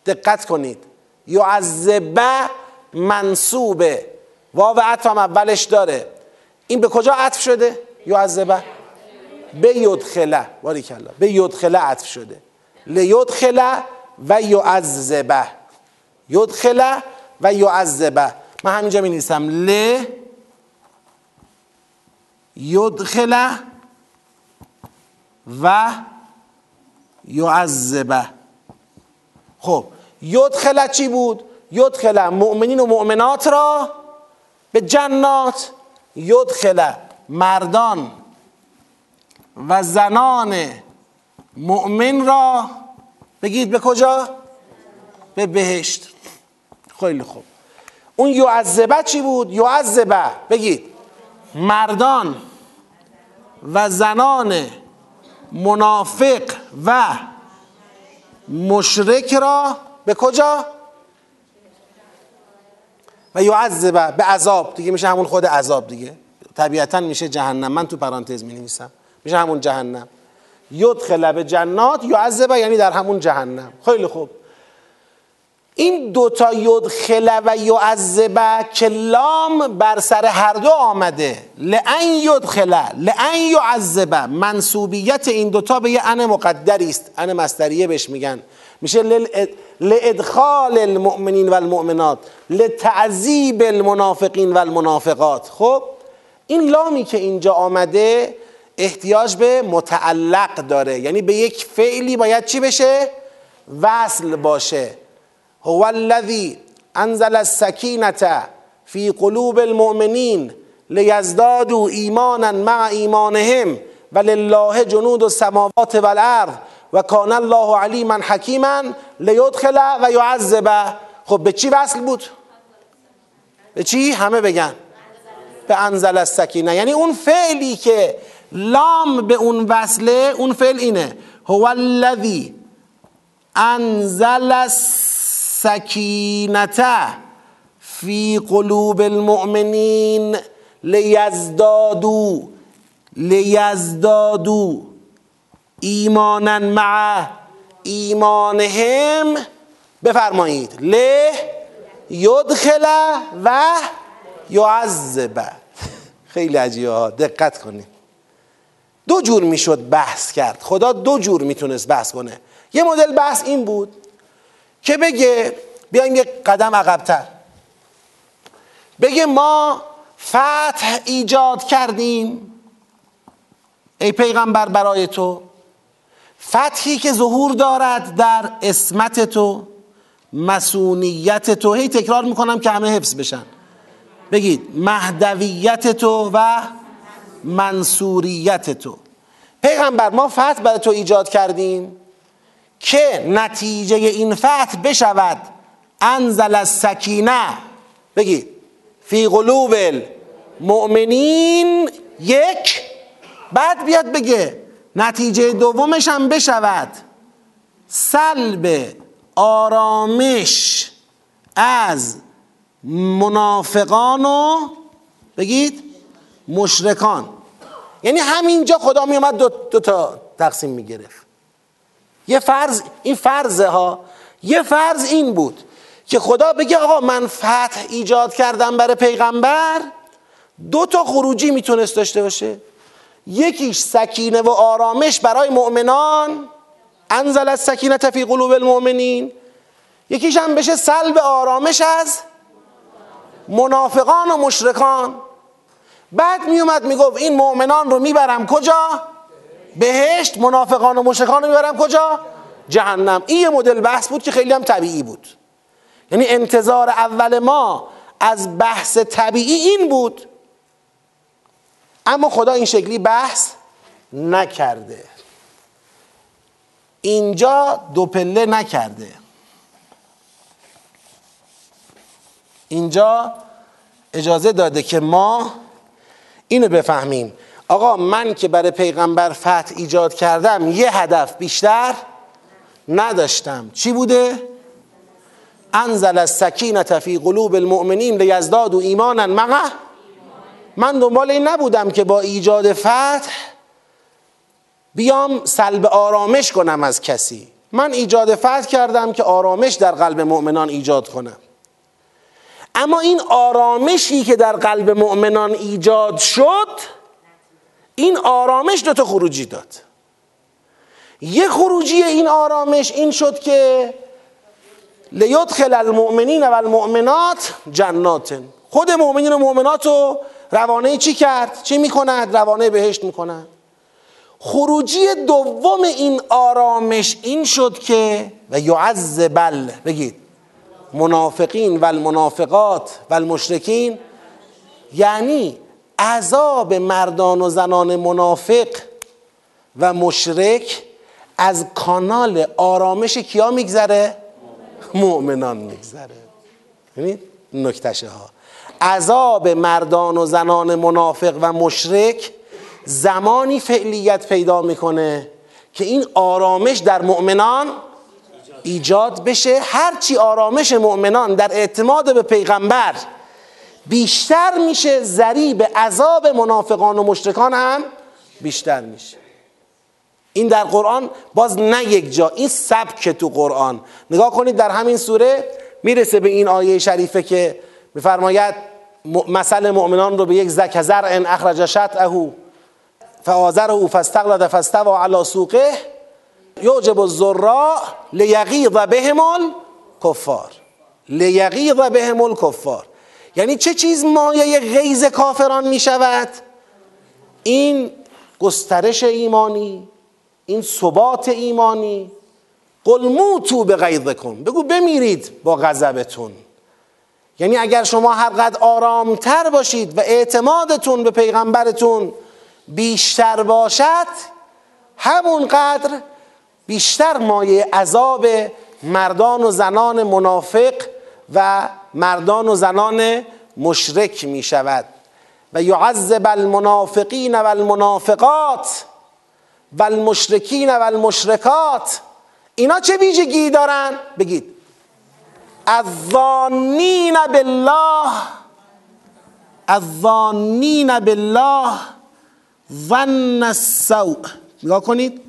دقت کنید. یعذبه منصوبه واو عطف هم اولش داره. این به کجا عطف شده؟ یعذبه به یدخله کلا به یدخله عطف شده. لیدخله و یعذبه یدخله و یعذبه. من همینجا می نیستم ل یدخله و یعذبه. خب یدخله چی بود؟ یدخله مؤمنین و مؤمنات را به جنات. یدخله مردان و زنان مؤمن را. بگید به کجا؟ به بهشت. خیلی خوب. اون یعذبه چی بود؟ یعذبه. بگید مردان و زنان منافق و مشرک را به کجا؟ و یعذبه به عذاب. دیگه میشه همون خود عذاب دیگه. طبیعتا میشه جهنم. من تو پرانتز می نویسم میشه همون جهنم. یدخل به جنات یعذبه یعنی در همون جهنم. خیلی خوب. این دوتا یدخله و یعذبه که لام بر سر هر دو آمده. لعن یدخله لعن یعذبه منصوبیت این دوتا به یه ان مقدری است. ان مستریه بهش میگن. میشه لادخال المؤمنین و المؤمنات لتعذیب المنافقین و المنافقات خب این لامی که اینجا آمده احتیاج به متعلق داره. یعنی به یک فعلی باید چی بشه؟ وصل باشه. هو الذی انزل السکینه فی قلوب المؤمنین لیزدادوا ایمانا مع ایمانهم ولله جنود السماوات والارض و کان الله علیما حکیما لیدخل و یعذبه خب به چی وصل بود؟ به چی همه بگن؟ به انزل السکینه یعنی اون فعلی که لام به اون وصله اون فعل اینه. هو الذی انزل السکینه فی قلوب المؤمنین لیزدادو لیزدادو ایمانا مع ایمانهم. بفرمایید ل یدخل و یعذب. خیلی عجیبه ها دقت کنید. دو جور می‌شد بحث کرد. خدا دو جور می‌تونست بحث کنه. یه مدل بحث این بود که بگه؟ بیایم یک قدم عقبتر. بگه ما فتح ایجاد کردیم. ای پیغمبر برای تو. فتحی که ظهور دارد در اسمت تو. مسونیت تو. هی تکرار می‌کنم که همه حفظ بشن. بگید مهدویت تو و منصوریت تو. پیغمبر ما فتح برای تو ایجاد کردیم. که نتیجه این فتح بشود. انزل السکینه. بگید فی قلوب المؤمنین یک. بعد بیاد بگه نتیجه دومش هم بشود. سلب آرامش از منافقان و بگید مشرکان. یعنی همینجا خدا می اومد دو, دو تا تقسیم می گرفت یه فرض این فرضه ها یه فرض این بود که خدا بگه آقا من فتح ایجاد کردم برای پیغمبر دو تا خروجی می‌تونست داشته باشه. یکیش سکینه و آرامش برای مؤمنان. انزل از سکینه فی قلوب المؤمنین. یکیش هم بشه سلب آرامش از منافقان و مشرکان. بعد میومد می‌گفت این مؤمنان رو می‌برم کجا؟ بهشت منافقان و مشرکان رو می‌برم کجا؟ جهنم. این یه مدل بحث بود که خیلی هم طبیعی بود. یعنی انتظار اول ما از بحث طبیعی این بود. اما خدا این شکلی بحث نکرده. اینجا دو پله نکرده. اینجا اجازه داده که ما اینو بفهمیم. آقا من که برای پیغمبر فتح ایجاد کردم یه هدف بیشتر نداشتم. چی بوده؟ انزل السکینه فی قلوب المؤمنین لیزدادوا ایمانا. معه من دنبال این نبودم که با ایجاد فتح بیام سلب آرامش کنم از کسی. من ایجاد فتح کردم که آرامش در قلب مؤمنان ایجاد کنم. اما این آرامشی که در قلب مؤمنان ایجاد شد این آرامش دوتا خروجی داد یه خروجی این آرامش این شد که لیدخل المؤمنین و المؤمنات جنات خود مؤمنین و مؤمنات رو روانه چی کرد؟ چی می‌کند؟ روانه بهشت می‌کند خروجی دوم این آرامش این شد که و یعز بل بگید منافقین و المنافقات و المشرکین یعنی عذاب مردان و زنان منافق و مشرک از کانال آرامش کیا میگذره؟ مؤمنان میگذره. ببینید نکتشه ها. عذاب مردان و زنان منافق و مشرک زمانی فعلیت پیدا می‌کنه که این آرامش در مؤمنان ایجاد بشه. هرچی آرامش مؤمنان در اعتماد به پیغمبر بیشتر میشه ذریب عذاب منافقان و مشرکان هم بیشتر میشه. این در قرآن باز نه یک جا این سبک تو قرآن. نگاه کنید در همین سوره می‌رسه به این آیه شریفه که میفرماید مثل مؤمنان رو به یک زک زرع اخرج شطعه فآزره فاستغلظ فاستوى على سوقه یعجب الزراع لیغیظ بهم الکفار. لیغیظ بهم الکفار. یعنی چه چیز مایه غیظ کافران می شود این گسترش ایمانی این ثبات ایمانی. قل موتو به غیظکم بگو بمیرید با غضبتون. یعنی اگر شما هر قدر آرامتر باشید و اعتمادتون به پیغمبرتون بیشتر باشد همونقدر بیشتر مایه عذاب مردان و زنان منافق و مردان و زنان مشرک می شود و یعذب المنافقین و المنافقات و المشرکین و المشرکات. اینا چه ویژگی دارن؟ بگید. الظانین بالله. الظانین بالله ظن السوء. نگاه کنید.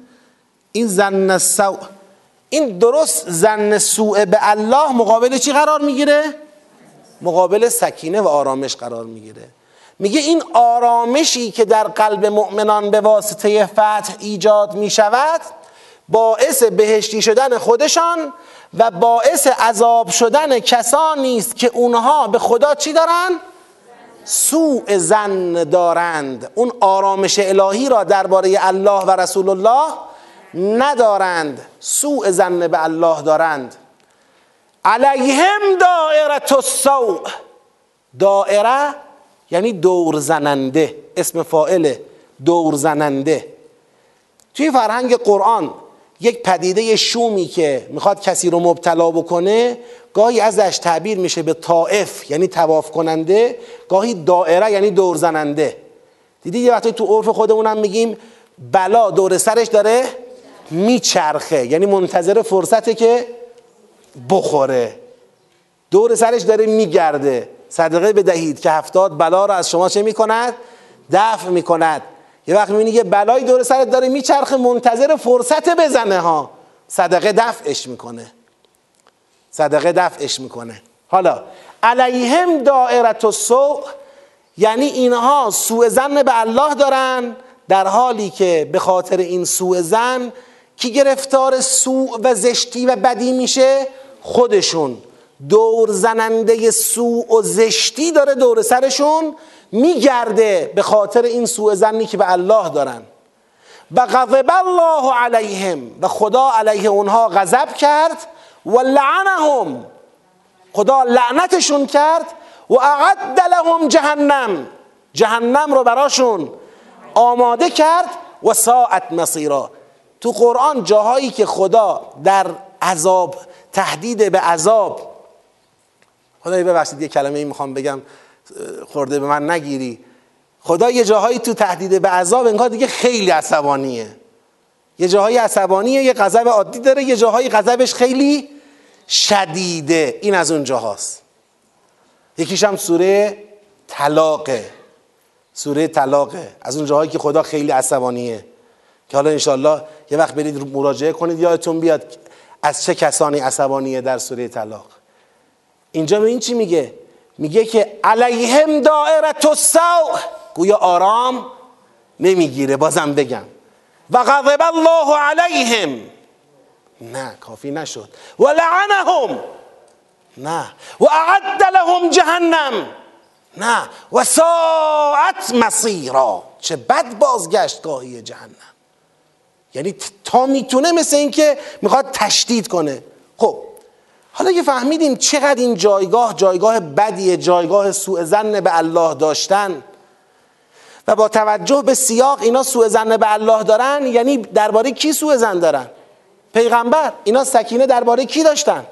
این زن السوء. این درست زن سوء به الله مقابل چی قرار می‌گیره؟ مقابل سکینه و آرامش قرار می‌گیره میگه این آرامشی که در قلب مؤمنان به واسطه فتح ایجاد می‌شود باعث بهشتی شدن خودشان و باعث عذاب شدن کسانی است که اونها به خدا چی دارن؟ سوء زن دارند اون آرامش الهی را درباره الله و رسول الله ندارند. سوء زن به الله دارند. علیهم دائره السوء. دائره یعنی دور زننده. اسم فائل دور زننده. توی فرهنگ قرآن یک پدیده شومی که می‌خواد کسی رو مبتلا بکنه گاهی ازش تعبیر میشه به طائف یعنی تواف کننده. گاهی دائره یعنی دور زننده. دیدی یه وقتی تو عرف خودمونم میگیم بلا دور سرش داره میچرخه. یعنی منتظر فرصته که بخوره. دور سرش داره میگرده. صدقه بدهید که هفتاد بلا رو از شما چه می‌کند؟ دفع می‌کند. یه وقت می‌بینی یه بلایی دور سرت داره میچرخه منتظر فرصت بزنه ها. صدقه دفعش می‌کنه. صدقه دفعش می‌کنه. حالا علیهم دائرت و سوء یعنی اینها سوء زن به الله دارن در حالی که به خاطر این سوء زن کی گرفتار سوء و زشتی و بدی میشه؟ خودشون. دور زننده سوء و زشتی داره دور سرشون میگرده به خاطر این سوء زنی که به الله دارن. و غضب الله علیهم و خدا علیه اونها غضب کرد و لعنهم. خدا لعنتشون کرد و اعد لهم جهنم. جهنم رو براشون آماده کرد و ساعت مصیرا تو قرآن جاهایی که خدا در عذاب تهدید به عذاب خدای ببخشید یه کلمه ای می‌خوام بگم خورده به من نگیری. خدا یه جاهایی تو تهدید به عذاب انگار دیگه خیلی عصبانیه. یه جاهایی عصبانیه یه غضب عادی داره یه جاهایی غضبش خیلی شدیده. این از اون جاهاست. یکیش هم سوره طلاقه. سوره طلاقه. از اون جاهایی که خدا خیلی عصبانیه. که حالا انشالله یه وقت برید مراجعه کنید یادتون بیاد از چه کسانی عصبانیه در سوره طلاق. اینجا به این چی میگه؟ میگه که علیهم دائرت السوء. گویا آرام نمی‌گیره بازم بگم. و غضب الله علیهم. نه کافی نشد. و لعنهم. نه. و اعد لهم جهنم. نه. و ساعت مصیرا. چه بد بازگشتگاهی جهنم. یعنی تا می‌تونه مثل اینکه می‌خواد تشدید کنه. خب حالا که فهمیدیم چقدر این جایگاه جایگاه بدیه جایگاه سوء زن به الله داشتن و با توجه به سیاق اینا سوء زن به الله دارن یعنی درباره کی سوء زن دارن؟ پیغمبر. اینا سکینه درباره کی داشتن؟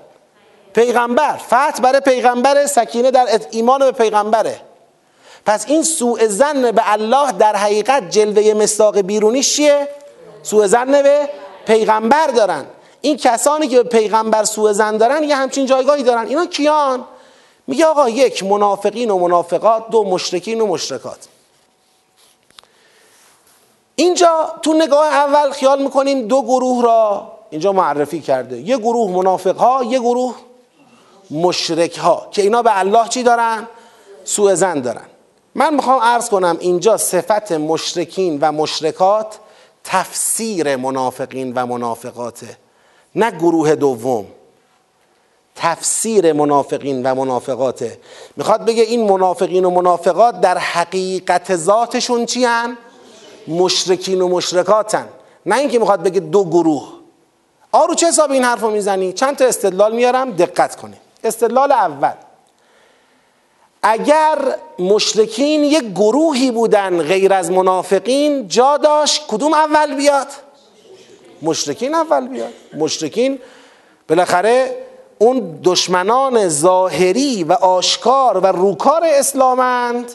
پیغمبر. فتح برای پیغمبر سکینه در ایمان به پیغمبره. پس این سوء زن به الله در حقیقت جلوه مصداق بیرونیش چیه؟ سوء زن به پیغمبر دارن. این کسانی که به پیغمبر سوء زن دارن یه همچین جایگاهی دارن. اینا کیان؟ میگه آقا یک منافقین و منافقات دو مشرکین و مشرکات. اینجا تو نگاه اول خیال می‌کنیم دو گروه را اینجا معرفی کرده. یه گروه منافق ها یه گروه مشرک ها که اینا به الله چی دارن؟ سوء زن دارن. من می‌خوام عرض کنم اینجا صفت مشرکین و مشرکات تفسیر منافقین و منافقاته نه گروه دوم. تفسیر منافقین و منافقاته می‌خواد بگه این منافقین و منافقات در حقیقت ذاتشون چی هن؟ مشرکین و مشرکاتن. نه اینکه می‌خواد بگه دو گروه. آرو چه حساب این حرف رو می‌زنی؟ چند تا استدلال میارم؟ دقت کنیم استدلال اول. اگر مشرکین یک گروهی بودن غیر از منافقین جا داشت کدوم اول بیاد؟ مشرکین اول بیاد. مشرکین بالاخره اون دشمنان ظاهری و آشکار و روکار اسلامند.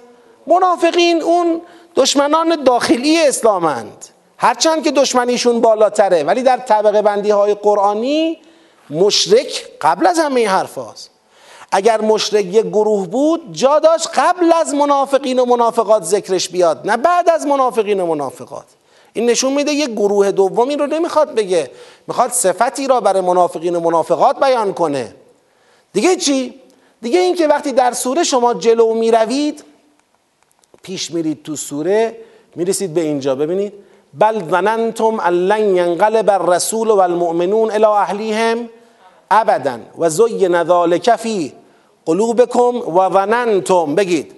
منافقین اون دشمنان داخلی اسلامند. هرچند که دشمنیشون بالاتره ولی در طبقه بندی های قرآنی مشرک قبل از همه حرف هاست. اگر مشرک یک گروه بود جا داشت قبل از منافقین و منافقات ذکرش بیاد نه بعد از منافقین و منافقات. این نشون میده یک گروه دومی رو نمی‌خواد بگه. می‌خواد صفتی را برای منافقین و منافقات بیان کنه. دیگه چی؟ دیگه اینکه وقتی در سوره شما جلو می‌روید پیش میرید تو سوره می‌رسید به اینجا. ببینید بل ظننتم ان لن الرسول والمؤمنون الى اهلیهم ابدا. و زین ذلك فی قلوبکم و ظننتم بگید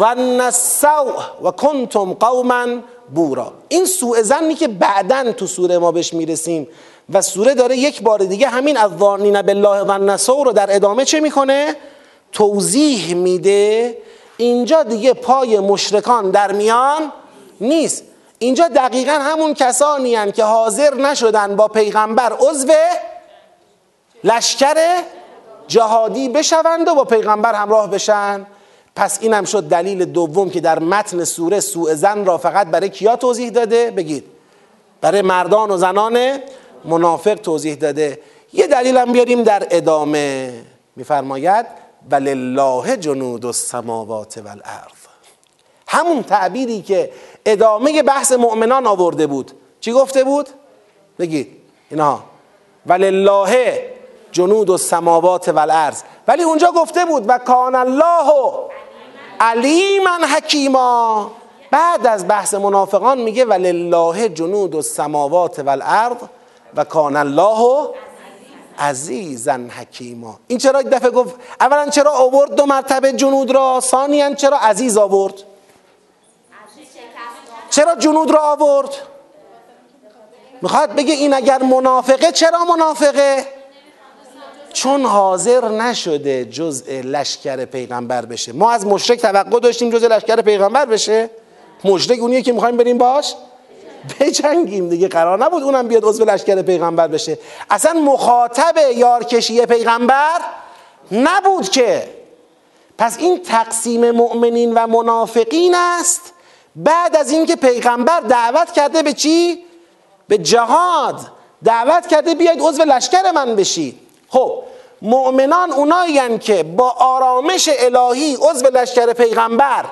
السوء و کنتم قوما بورا. این سوء زنی که بعدا تو سوره ما بهش می‌رسیم و سوره داره یک بار دیگه همین از ظانین بالله ظن السوء رو در ادامه چه می‌کنه؟ توضیح میده. اینجا دیگه پای مشرکان در میان نیست. اینجا دقیقا همون کسانی هن که حاضر نشدن با پیغمبر عضو لشکر جهادی بشوند و با پیغمبر همراه بشن. پس اینم شد دلیل دوم که در متن سوره سوء زن را فقط برای کیا توضیح داده؟ بگید. برای مردان و زنان منافق توضیح داده. یه دلیل هم بیاریم در ادامه. میفرماید ولله جنود السماوات والارض. همون تعبیری که ادامه بحث مؤمنان آورده بود. چی گفته بود؟ بگید. اینها ولله جنود السماوات والارض. ولی اونجا گفته بود و کان الله علیما حکیما. بعد از بحث منافقان میگه ولله جنود السماوات والارض و کان الله عزیزا حکیما. این چرا یک دفعه گفت اولا چرا آورد دو مرتبه جنود را ثانیا چرا عزیز آورد؟ چرا جنود را آورد؟ می‌خواد بگه این اگر منافقه چرا منافقه؟ چون حاضر نشده جزء لشکر پیغمبر بشه. ما از مشرک توقع داشتیم جزء لشکر پیغمبر بشه. مشرک اونیه که می‌خوایم بریم باش بجنگیم دیگه قرار نبود اونم بیاد عضو لشکر پیغمبر بشه. اصلا مخاطب یارکشی پیغمبر نبود که. پس این تقسیم مؤمنین و منافقین است. بعد از اینکه پیغمبر دعوت کرده به چی؟ به جهاد. دعوت کرده بیاید عضو لشکر من بشید. خب مؤمنان اونایی که با آرامش الهی عضو لشکر پیغمبر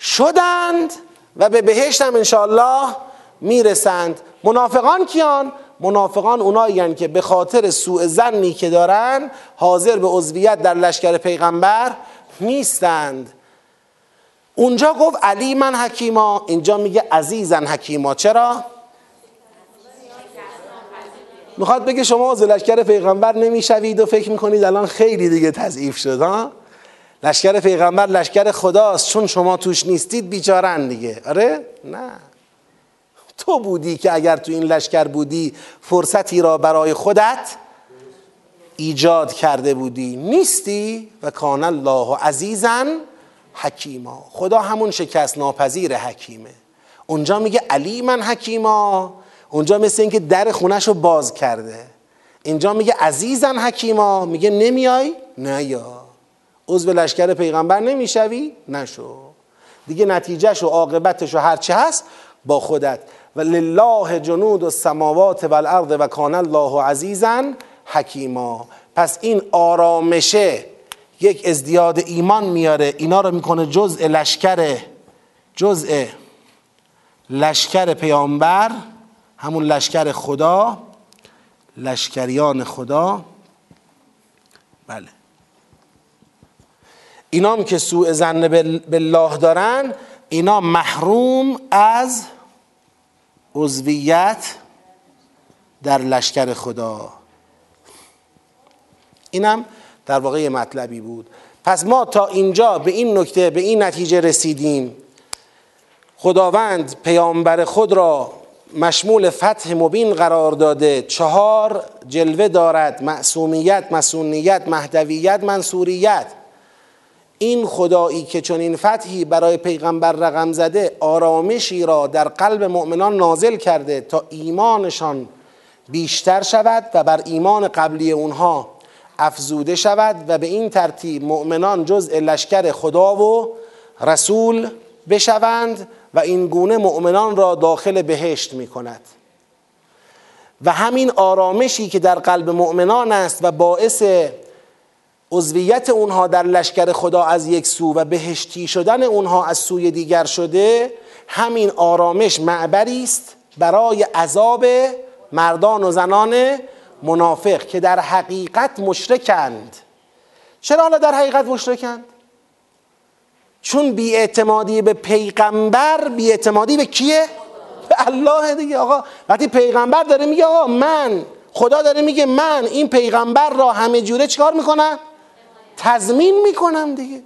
شدند و به بهشت هم انشاءالله می‌رسند منافقان کیان؟ منافقان اونایی که به خاطر سوء زنی که دارن حاضر به عضویت در لشکر پیغمبر نیستند اونجا گفت علی من حکیما اینجا میگه عزیزن حکیما چرا؟ می‌خواد بگه شما از لشکر پیغمبر نمی‌شوید و فکر می‌کنید الان خیلی دیگه تضعیف شد ها؟ لشکر پیغمبر لشکر خداست چون شما توش نیستید بیچارن دیگه. آره؟ نه. تو بودی که اگر تو این لشکر بودی فرصتی را برای خودت ایجاد کرده بودی. نیستی؟ و کان الله عزیزن حکیما. خدا همون شکست ناپذیر حکیمه. اونجا میگه علی من حکیما. اونجا مثل اینکه در خونش رو باز کرده. اینجا میگه عزیزن حکیما. میگه نمیای؟ نه یا عضو لشکر پیغمبر نمی‌شوی؟ نشو. دیگه نتیجهش و عاقبتش و هرچه هست با خودت. و لله جنود السماوات والارض و کان الله عزیزا حکیما. پس این آرامشه یک ازدیاد ایمان میاره. اینا رو می‌کنه جزء لشکر جزء لشکر پیامبر. همون لشکر خدا لشکریان خدا. بله. اینام که سوء زن بالله دارن اینا محروم از عضویت در لشکر خدا. اینم در واقع مطلبی بود. پس ما تا اینجا به این نکته به این نتیجه رسیدیم. خداوند پیامبر خود را مشمول فتح مبین قرار داده. چهار جلوه دارد. معصومیت مسونیت مهدویت منصوریت. این خدایی که چون این فتحی برای پیغمبر رقم زده آرامشی را در قلب مؤمنان نازل کرده تا ایمانشان بیشتر شود و بر ایمان قبلی اونها افزوده شود و به این ترتیب مؤمنان جزء لشکر خدا و رسول بشوند. و این گونه مؤمنان را داخل بهشت می کند و همین آرامشی که در قلب مؤمنان است و باعث عضویت اونها در لشکر خدا از یک سو و بهشتی شدن اونها از سوی دیگر شده همین آرامش معبری است برای عذاب مردان و زنان منافق که در حقیقت مشرکند. چرا حالا در حقیقت مشرکند؟ چون بیاعتمادی به پیغمبر بیاعتمادی به کیه؟ به الله دیگه. آقا وقتی پیغمبر داره میگه آقا من خدا داره میگه من این پیغمبر را همه جوره چیکار می‌کنم؟ تضمین می‌کنم دیگه.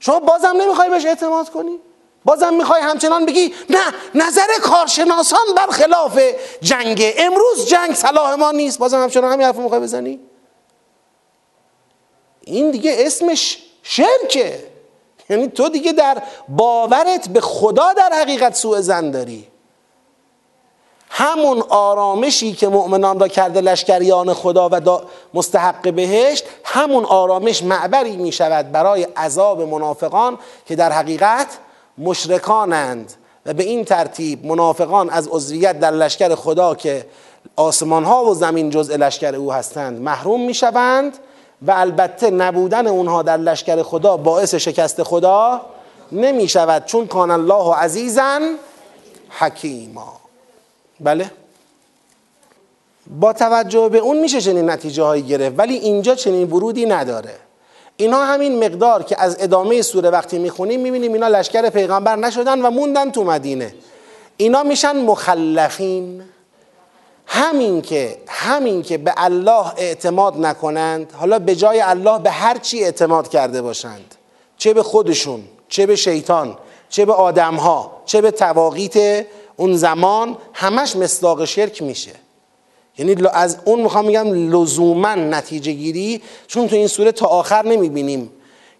شما بازم نمی‌خوای بهش اعتماد کنی؟ بازم می‌خوای همچنان بگی نه نظر کارشناسان برخلاف جنگ. امروز جنگ صلاح ما نیست. بازم همچنان همین حرف می‌خوای بزنی؟ این دیگه اسمش شرکه. یعنی تو دیگه در باورت به خدا در حقیقت سوء زن داری. همون آرامشی که مؤمنان را کرده لشکریان خدا و مستحق بهشت همون آرامش معبری می شود برای عذاب منافقان که در حقیقت مشرکانند و به این ترتیب منافقان از عضویت در لشکر خدا که آسمان ها و زمین جزء لشکر او هستند محروم می شوند و البته نبودن اونها در لشکر خدا باعث شکست خدا نمی شود چون کان الله عزیزا حکیما. بله؟ با توجه به اون میشه چنین نتیجه هایی گرفت ولی اینجا چنین ورودی نداره. اینا همین مقدار که از ادامه سوره وقتی می‌خونیم می‌بینیم اینا لشکر پیغمبر نشدن و موندن تو مدینه. اینا میشن مخلفین. همین که همین که به الله اعتماد نکنند حالا به جای الله به هر چی اعتماد کرده باشند. چه به خودشون چه به شیطان چه به آدمها چه به تواقیت اون زمان همش مصداق شرک میشه. یعنی از اون می‌خوام میگم لزوما نتیجه گیری چون تو این سوره تا آخر نمی‌بینیم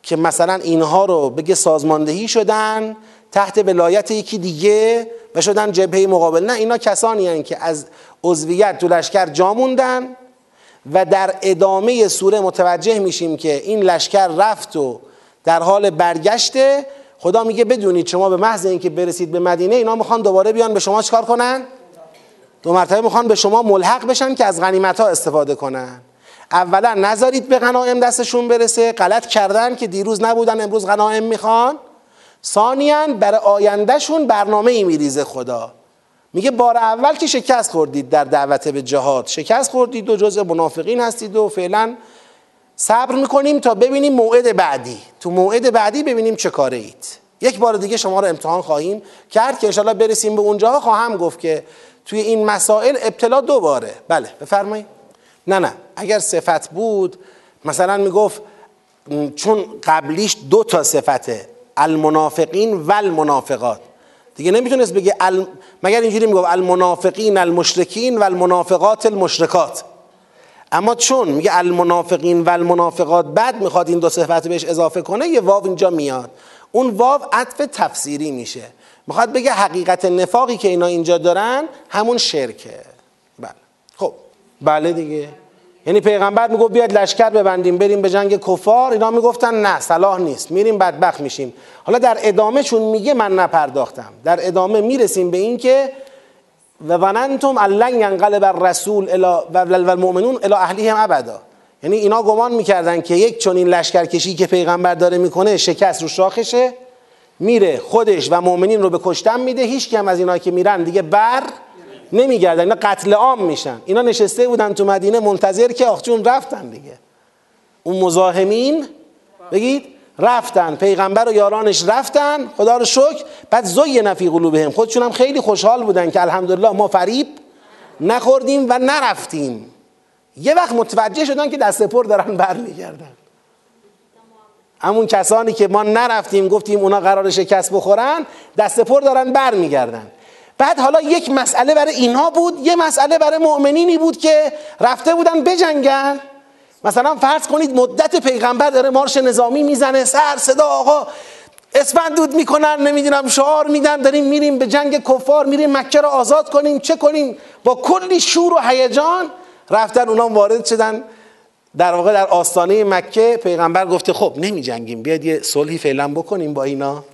که مثلا اینها رو بگه سازماندهی شدن تحت ولایت یکی دیگه و شدن جبهه مقابل. نه اینا کسانی هن که از عضویت تو لشکر جا موندن و در ادامه سوره متوجه میشیم که این لشکر رفت و در حال برگشته خدا میگه بدونید شما به محض اینکه برسید به مدینه اینا می‌خوان دوباره بیان به شما چکار کنن؟ دو مرتبه می‌خوان به شما ملحق بشن که از غنیمت ها استفاده کنن. اولا نذارید به غنایم دستشون برسه غلط کردن که دیروز نبودن امروز غنایم می‌خوان. ثانیا برای آیندهشون برنامه ای میریزه خدا. میگه بار اول که شکست خوردید در دعوت به جهاد. شکست خوردید و جزء منافقین هستید و فعلا صبر می‌کنیم تا ببینیم موعد بعدی. تو موعد بعدی ببینیم چه کاره اید. یک بار دیگه شما رو امتحان خواهیم کرد که انشالله برسیم به اونجا خواهم گفت که توی این مسائل ابتلا دو باره بله بفرمایید. نه نه. اگر صفت بود مثلا می‌گفت چون قبلیش دو تا صفته المنافقین و المنافقات دیگه نمی‌تونست بگه مگر اینجوری می‌گفت المنافقین المشرکین و المنافقات المشرکات. اما چون میگه المنافقین و المنافقات بعد می‌خواد این دو صفت بهش اضافه کنه یه واو اینجا میاد. اون واو عطف تفسیری میشه. می‌خواد بگه حقیقت نفاقی که اینا اینجا دارن همون شرکه. بله. خب. بله دیگه. یعنی پیغمبر می‌گفت بیاد لشکر ببندیم بریم به جنگ کفار. اینا می‌گفتن نه صلاح نیست. میریم بدبخت میشیم. حالا در ادامه چون میگه من نپرداختم. در ادامه می‌رسیم به این که و ظننتم لن ینقلب الرسول و المؤمنون الی اهلیهم ابدا. یعنی اینا گمان می‌کردن که یک چون این لشکرکشی که پیغمبر داره می‌کنه شکست رو شاخشه میره خودش و مؤمنین رو به کشتن میده. هیچ کم از اینا که میرن دیگه بر نمیگردن اینا قتل عام میشن. اینا نشسته بودن تو مدینه منتظر که آخچون رفتن دیگه. اون مزاحمین بگید رفتن. پیغمبر و یارانش رفتن خدا رو شکر. بعد زوی نفی قلوبهم. خودشون هم خیلی خوشحال بودن که الحمدلله ما فریب نخوردیم و نرفتیم. یه وقت متوجه شدن که دست پر دارن برمیگردن. همون کسانی که ما نرفتیم گفتیم اونا قرار شکست بخورن دست پر دارن برمیگردن. بعد حالا یک مسئله برای اینها بود یه مسئله برای مؤمنینی بود که رفته بودن بجنگن. مثلا فرض کنید مدت پیغمبر داره مارش نظامی می‌زنه سر صدا آقا اسفندود می‌کنن نمی‌دونم شعار میدن داریم میریم به جنگ کفار میریم مکه رو آزاد کنیم. چه کنیم؟ با کلی شور و هیجان رفتن اونا وارد شدن. در واقع در آستانه مکه پیغمبر گفته خب نمی جنگیم یه صلحی فعلا بکنیم با اینا.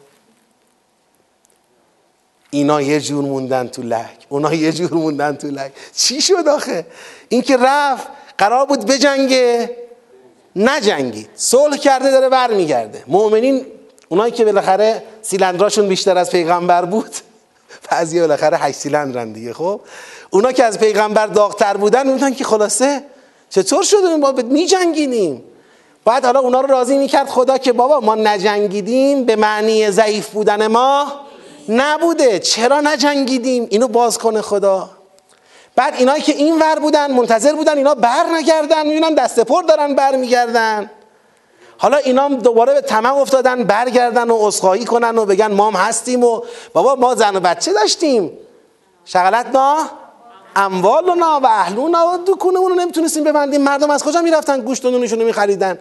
اینا یه جور موندن تو لک. اونا یه جور موندن تو لک. چی شد آخه؟ این که رفت قرار بود بجنگه. نجنگید. صلح کرده داره برمیگرده. مؤمنین اونایی که بالاخره سیلندراشون بیشتر از پیغمبر بود بعضی بالاخره هشت سیلندرن دیگه خب؟ اونا که از پیغمبر داغتر بودن بودن که خلاصه چطور شده ما می جنگیدیم بعد حالا اونا رو راضی می‌کرد خدا که بابا ما نجنگیدیم به معنی ضعیف بودن ما. نبوده. چرا نجنگیدیم؟ اینو باز کنه خدا. بعد اینایی که این ور بودن منتظر بودن اینا بر نگردن. می‌بینن دست پر دارن بر میگردن حالا اینا دوباره به طمع افتادن برگردن و عذرخواهی کنن و بگن مام هستیم و بابا ما زن و بچه داشتیم. شغلتنا اموالنا و اهلونا و دکونمون رو نمی‌تونستیم ببندیم. مردم از کجا می‌رفتن؟ گوشت و نونشون رو میخریدن.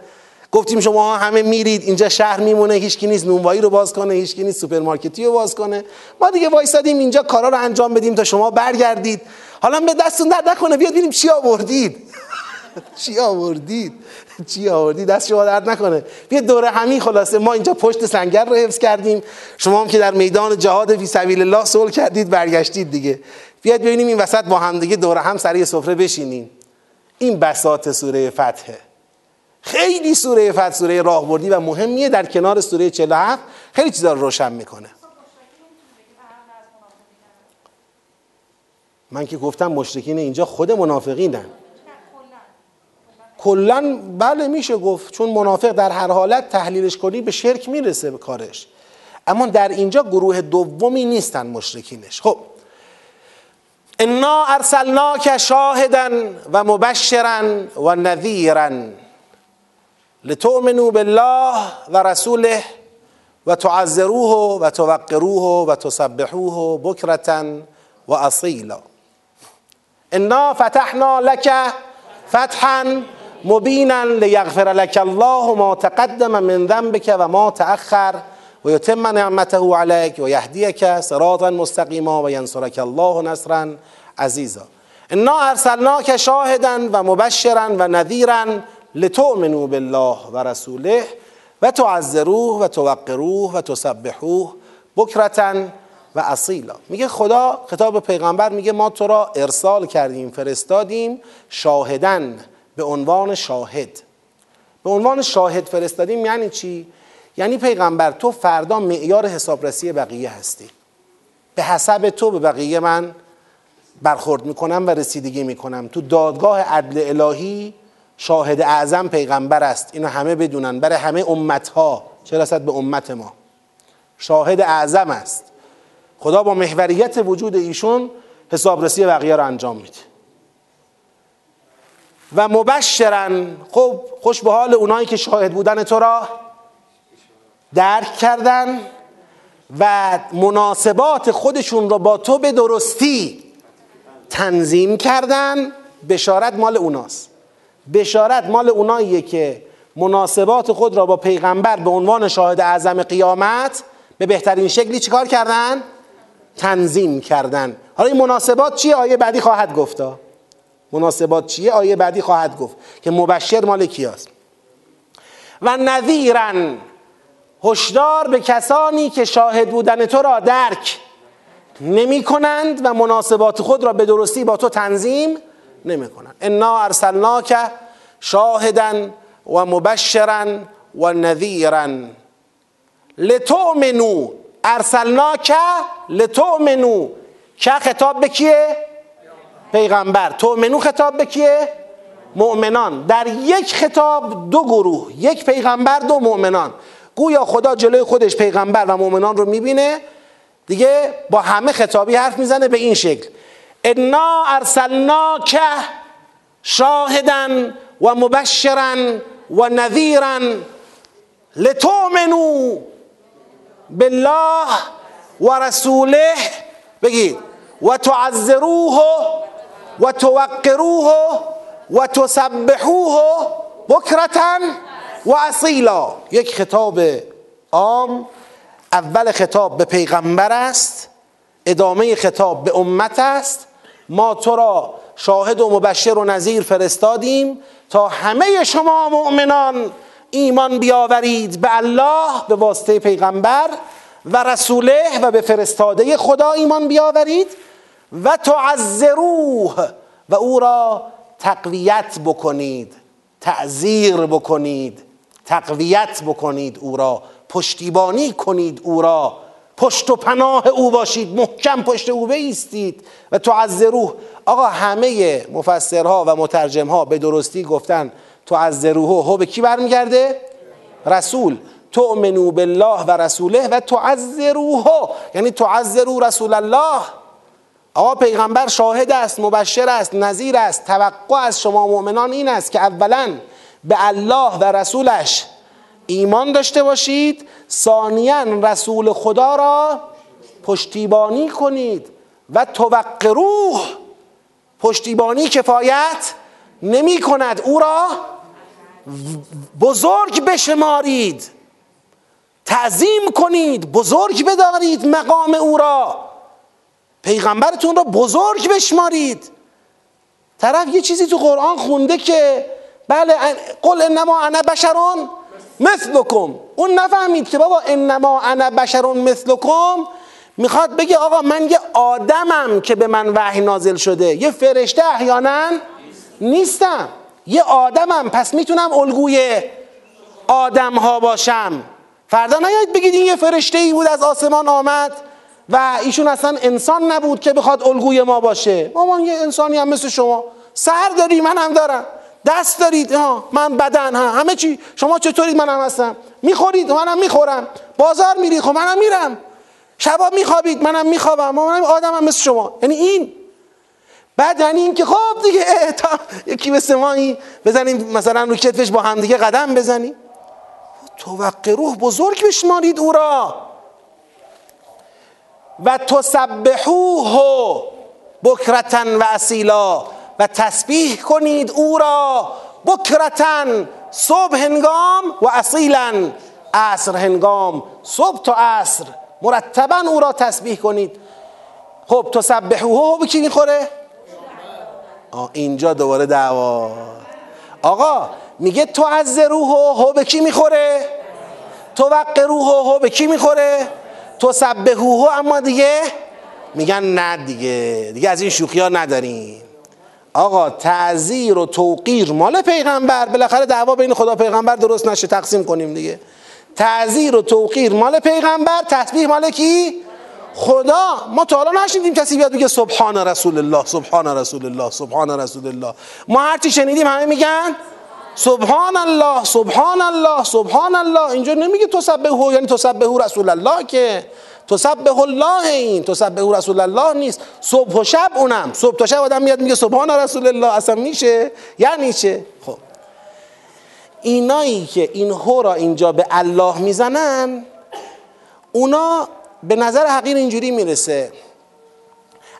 گفتیم شما همه میرید اینجا شهر میمونه هیچکی نیست نونوایی رو باز کنه هیچکی نیست سوپرمارکتی رو باز کنه. ما دیگه وایسادیم اینجا کارا رو انجام بدیم تا شما برگردید. حالا به دستون درد نکنه بیاد ببینیم چی آوردید. چی آوردید؟ چی آوردید؟ دست شما درد نکنه. بیا دوره همین خلاصه ما اینجا پشت سنگر رو حفظ کردیم. شما هم که در میدان جهاد فی سبیل الله صلح کردید برگشتید دیگه. بیاد ببینیم این وسط با هم دیگه دوره هم سر سفره بشینیم. این بساط سوره فتحه خیلی سوره فتح سوره راهبردی و مهمیه در کنار سوره 47 خیلی چیزا رو روشن می‌کنه. من که گفتم مشرکین اینجا خود منافقینن. کلا بله میشه گفت چون منافق در هر حالت تحلیلش کنی به شرک می‌رسه به کارش. اما در اینجا گروه دومی نیستن مشرکینش. خب انا ارسلناک شاهدا و مبشرا و نذیرا. لتؤمنوا بالله و رسوله و تعذروه و توقروه و تسبحوه بکرتا و اصیلا انا فتحنا لك فتحا مبینا لیغفر لك الله ما تقدم من ذنبك و ما تأخر و یتم نعمته عليك و یهدیک صراطا مستقیما و ینصرک الله نصرا عزیزا انا ارسلناک شاهدا و مبشرا و نذیرا لتؤمنوا بالله و رسوله و تعذروه و توقروه و تسبحوه بکرتا و اصیلا میگه خدا خطاب پیغمبر میگه ما تو را ارسال کردیم فرستادیم شاهدن به عنوان شاهد. به عنوان شاهد فرستادیم یعنی چی؟ یعنی پیغمبر تو فردا معیار حسابرسی بقیه هستی. به حسب تو به بقیه من برخورد می‌کنم و رسیدگی می‌کنم. تو دادگاه عدل الهی شاهد اعظم پیغمبر است. اینو همه بدونن. برای همه امتها. چه رسد به امت ما؟ شاهد اعظم است. خدا با محوریت وجود ایشون حسابرسی بقیه رو انجام میده. و مبشرن. خب خوش به حال اونایی که شاهد بودن تو را درک کردن و مناسبات خودشون را با تو به درستی تنظیم کردن. بشارت مال اوناست. بشارت مال اوناییه که مناسبات خود را با پیغمبر به عنوان شاهد اعظم قیامت به بهترین شکلی چیکار کردن؟ تنظیم کردن. حالا این مناسبات چیه؟ آیه بعدی خواهد گفتا مناسبات چیه؟ آیه بعدی خواهد گفت که مبشر مال کیاست. و نذیرن هشدار به کسانی که شاهد بودن تو را درک نمی کنند و مناسبات خود را به درستی با تو تنظیم نمی کنند انا ارسلناک شاهدا و مبشرا و نذیرا. لتؤمنو ارسلناک لتؤمنو که خطاب به کیه؟ پیغمبر. تؤمنو خطاب به کیه؟ مؤمنان. در یک خطاب دو گروه یک پیغمبر دو مؤمنان. گویا خدا جلوی خودش پیغمبر و مؤمنان رو می‌بینه. دیگه با همه خطابی حرف می‌زنه به این شکل. انا ارسلناک شاهدا و مبشرا و نذیرا لتؤمنوا بالله و رسوله بگید و تعذروه و توقروه و تسبحوه بکرتا و اصیلا. یک خطاب عام. اول خطاب به پیغمبر است. ادامه خطاب به امت است. ما تو را شاهد و مبشر و نظیر فرستادیم تا همه شما مؤمنان ایمان بیاورید به الله به واسطه پیغمبر و رسوله و به فرستاده خدا ایمان بیاورید و تعذروه و او را تقویت بکنید تعذیر بکنید تقویت بکنید او را پشتیبانی کنید او را. پشت و پناه او باشید محکم پشت او بیستید. و تعذروه آقا همه مفسرها و مترجمها به درستی گفتن تعذروه هو به کی برمیگرده؟ رسول. تؤمنو بالله و رسوله و تعذروه یعنی تعذرو رسول الله. آقا پیغمبر شاهد است مبشر است نظیر است. توقع از شما مؤمنان این است که اولا به الله و رسولش ایمان داشته باشید ثانیا رسول خدا را پشتیبانی کنید و توقروه پشتیبانی کفایت نمی کند. او را بزرگ بشمارید. تعظیم کنید. بزرگ بدارید مقام او را. پیغمبرتون را بزرگ بشمارید. طرف یه چیزی تو قرآن خونده که بله قل انما انا بشرون مثلکم. اون نفهمید که بابا انما انا بشرون مثلکم. می‌خواد بگه آقا من یه آدمم که به من وحی نازل شده. یه فرشته احیانا نیستم. یه آدمم. پس می‌تونم الگوی آدم ها باشم. فردا نیاید بگید این یه فرشته ای بود از آسمان آمد و ایشون اصلا انسان نبود که بخواد الگوی ما باشه. ما یه انسانی هم مثل شما. سر داری من هم دارم. دست دارید ها من بدن ها. همه چی. شما چطورید؟ من هم هستم. می‌خورید؟ منم می‌خورم. بازار میرید؟ خب منم میرم. شبا میخوابید؟ منم میخوابم. منم آدمم مثل شما. یعنی این. بعد یعنی این که خب دیگه تا یکی به سمایی بزنیم مثلا رو کتفش با هم دیگه قدم بزنیم روح بزرگ بشمارید او را. و تسبحوه بکرتن و اصیلا. و تسبیح کنید او را بکرتن صبح هنگام و اصیلا عصر هنگام صبح تا عصر. مرتبا او را تسبیح کنید. خب تسبحوه به کی می‌خوره؟ اینجا دوباره دعوا. آقا میگه تو از روح هو به کی می‌خوره؟ تو وق روح هو به کی می‌خوره؟ تو سبهوه اما دیگه میگن نه دیگه. دیگه از این شوخی ها نداریم. آقا تعذیر و توقیر مال پیغمبر. بالاخره دعوا بین خدا پیغمبر درست نشه تقسیم کنیم دیگه. تعذیر و توقیر مال پیغمبر تسبیح مال کی؟ خدا. ما تا حالا نشنیدیم کسی بیاد بگه سبحان رسول الله سبحان رسول الله سبحان رسول الله. ما هرچی شنیدیم همه میگن سبحان الله سبحان الله سبحان الله. اینجا نمیگه تسبحه یعنی تسبحه رسول الله که. تسبح الله این تسبح رسول الله نیست. صبح و شب اونم. صبح تا شب آدم میاد میگه سبحان رسول الله. اصلا میشه؟ یعنی چه؟ خب. اینایی که این هو را اینجا به الله می‌زنن اونا به نظر حقیر اینجوری می‌رسه.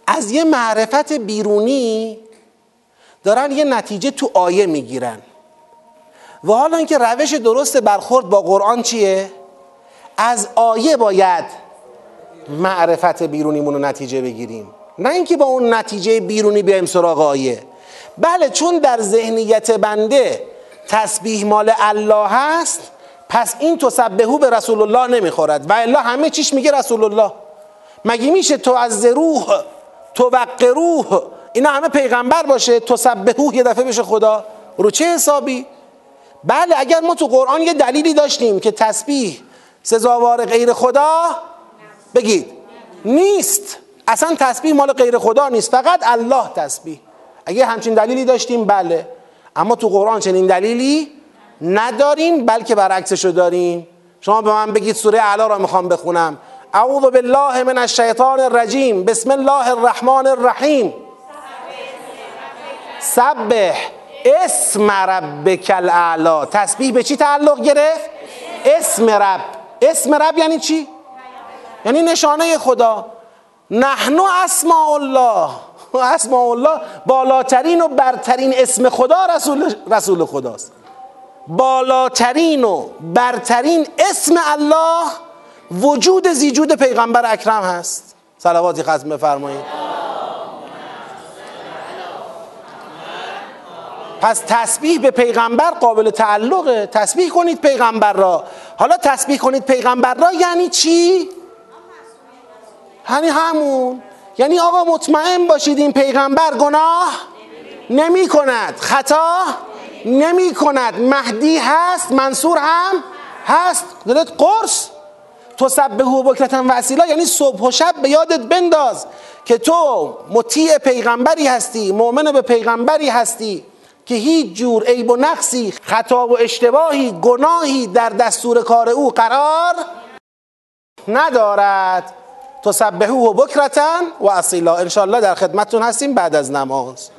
از یه معرفت بیرونی دارن یه نتیجه تو آیه می‌گیرن. و حالا اینکه روش درست برخورد با قرآن چیه؟ از آیه باید معرفت بیرونیمون رو نتیجه بگیریم. نه اینکه با اون نتیجه بیرونی بیایم سراغ آیه. بله چون در ذهنیت بنده تسبیح مال الله هست پس این تسبهو به رسول الله نمی‌خورد. و الا همه چیش میگه رسول الله. مگه میشه تو از روح تو روح اینا همه پیغمبر باشه تسبهو یه دفعه بشه خدا؟ رو چه حسابی؟ بله اگر ما تو قرآن یه دلیلی داشتیم که تسبیح سزاوار غیر خدا بگید. نیست. اصلا تسبیح مال غیر خدا نیست. فقط الله تسبیح. اگه همچین دلیلی داشتیم بله. اما تو قرآن چنین دلیلی نداریم بلکه برعکسشو داریم. شما به من بگید سوره اعلا را می‌خوام بخونم. اعوذ بالله من الشیطان الرجیم. بسم الله الرحمن الرحیم. سبح. اسم ربک الاعلا. تسبیح به چی تعلق گرفت؟ اسم رب. اسم رب یعنی چی؟ یعنی نشانه خدا. نحنو اسماء الله اسماء الله بالاترین و برترین اسم خدا رسول, رسول خداست. بالاترین و برترین اسم الله وجود زیجود پیغمبر اکرم هست. صلواتی ختم بفرمایید. پس تسبیح به پیغمبر قابل تعلقه. تسبیح کنید پیغمبر را. حالا تسبیح کنید پیغمبر را یعنی چی؟ یعنی همون. یعنی آقا مطمئن باشید این پیغمبر گناه نمی کند خطا نمی کند مهدی هست منصور هم هست. دلت قرص. تو سبه و بکرتن و یعنی صبح و شب به یادت بنداز که تو مطیع پیغمبری هستی مؤمن به پیغمبری هستی که هیچ جور عیب و نقصی خطا و اشتباهی گناهی در دستور کار او قرار ندارد. تسبحوه بکرتن و اصیلا. انشاءالله در خدمتتون هستیم بعد از نماز.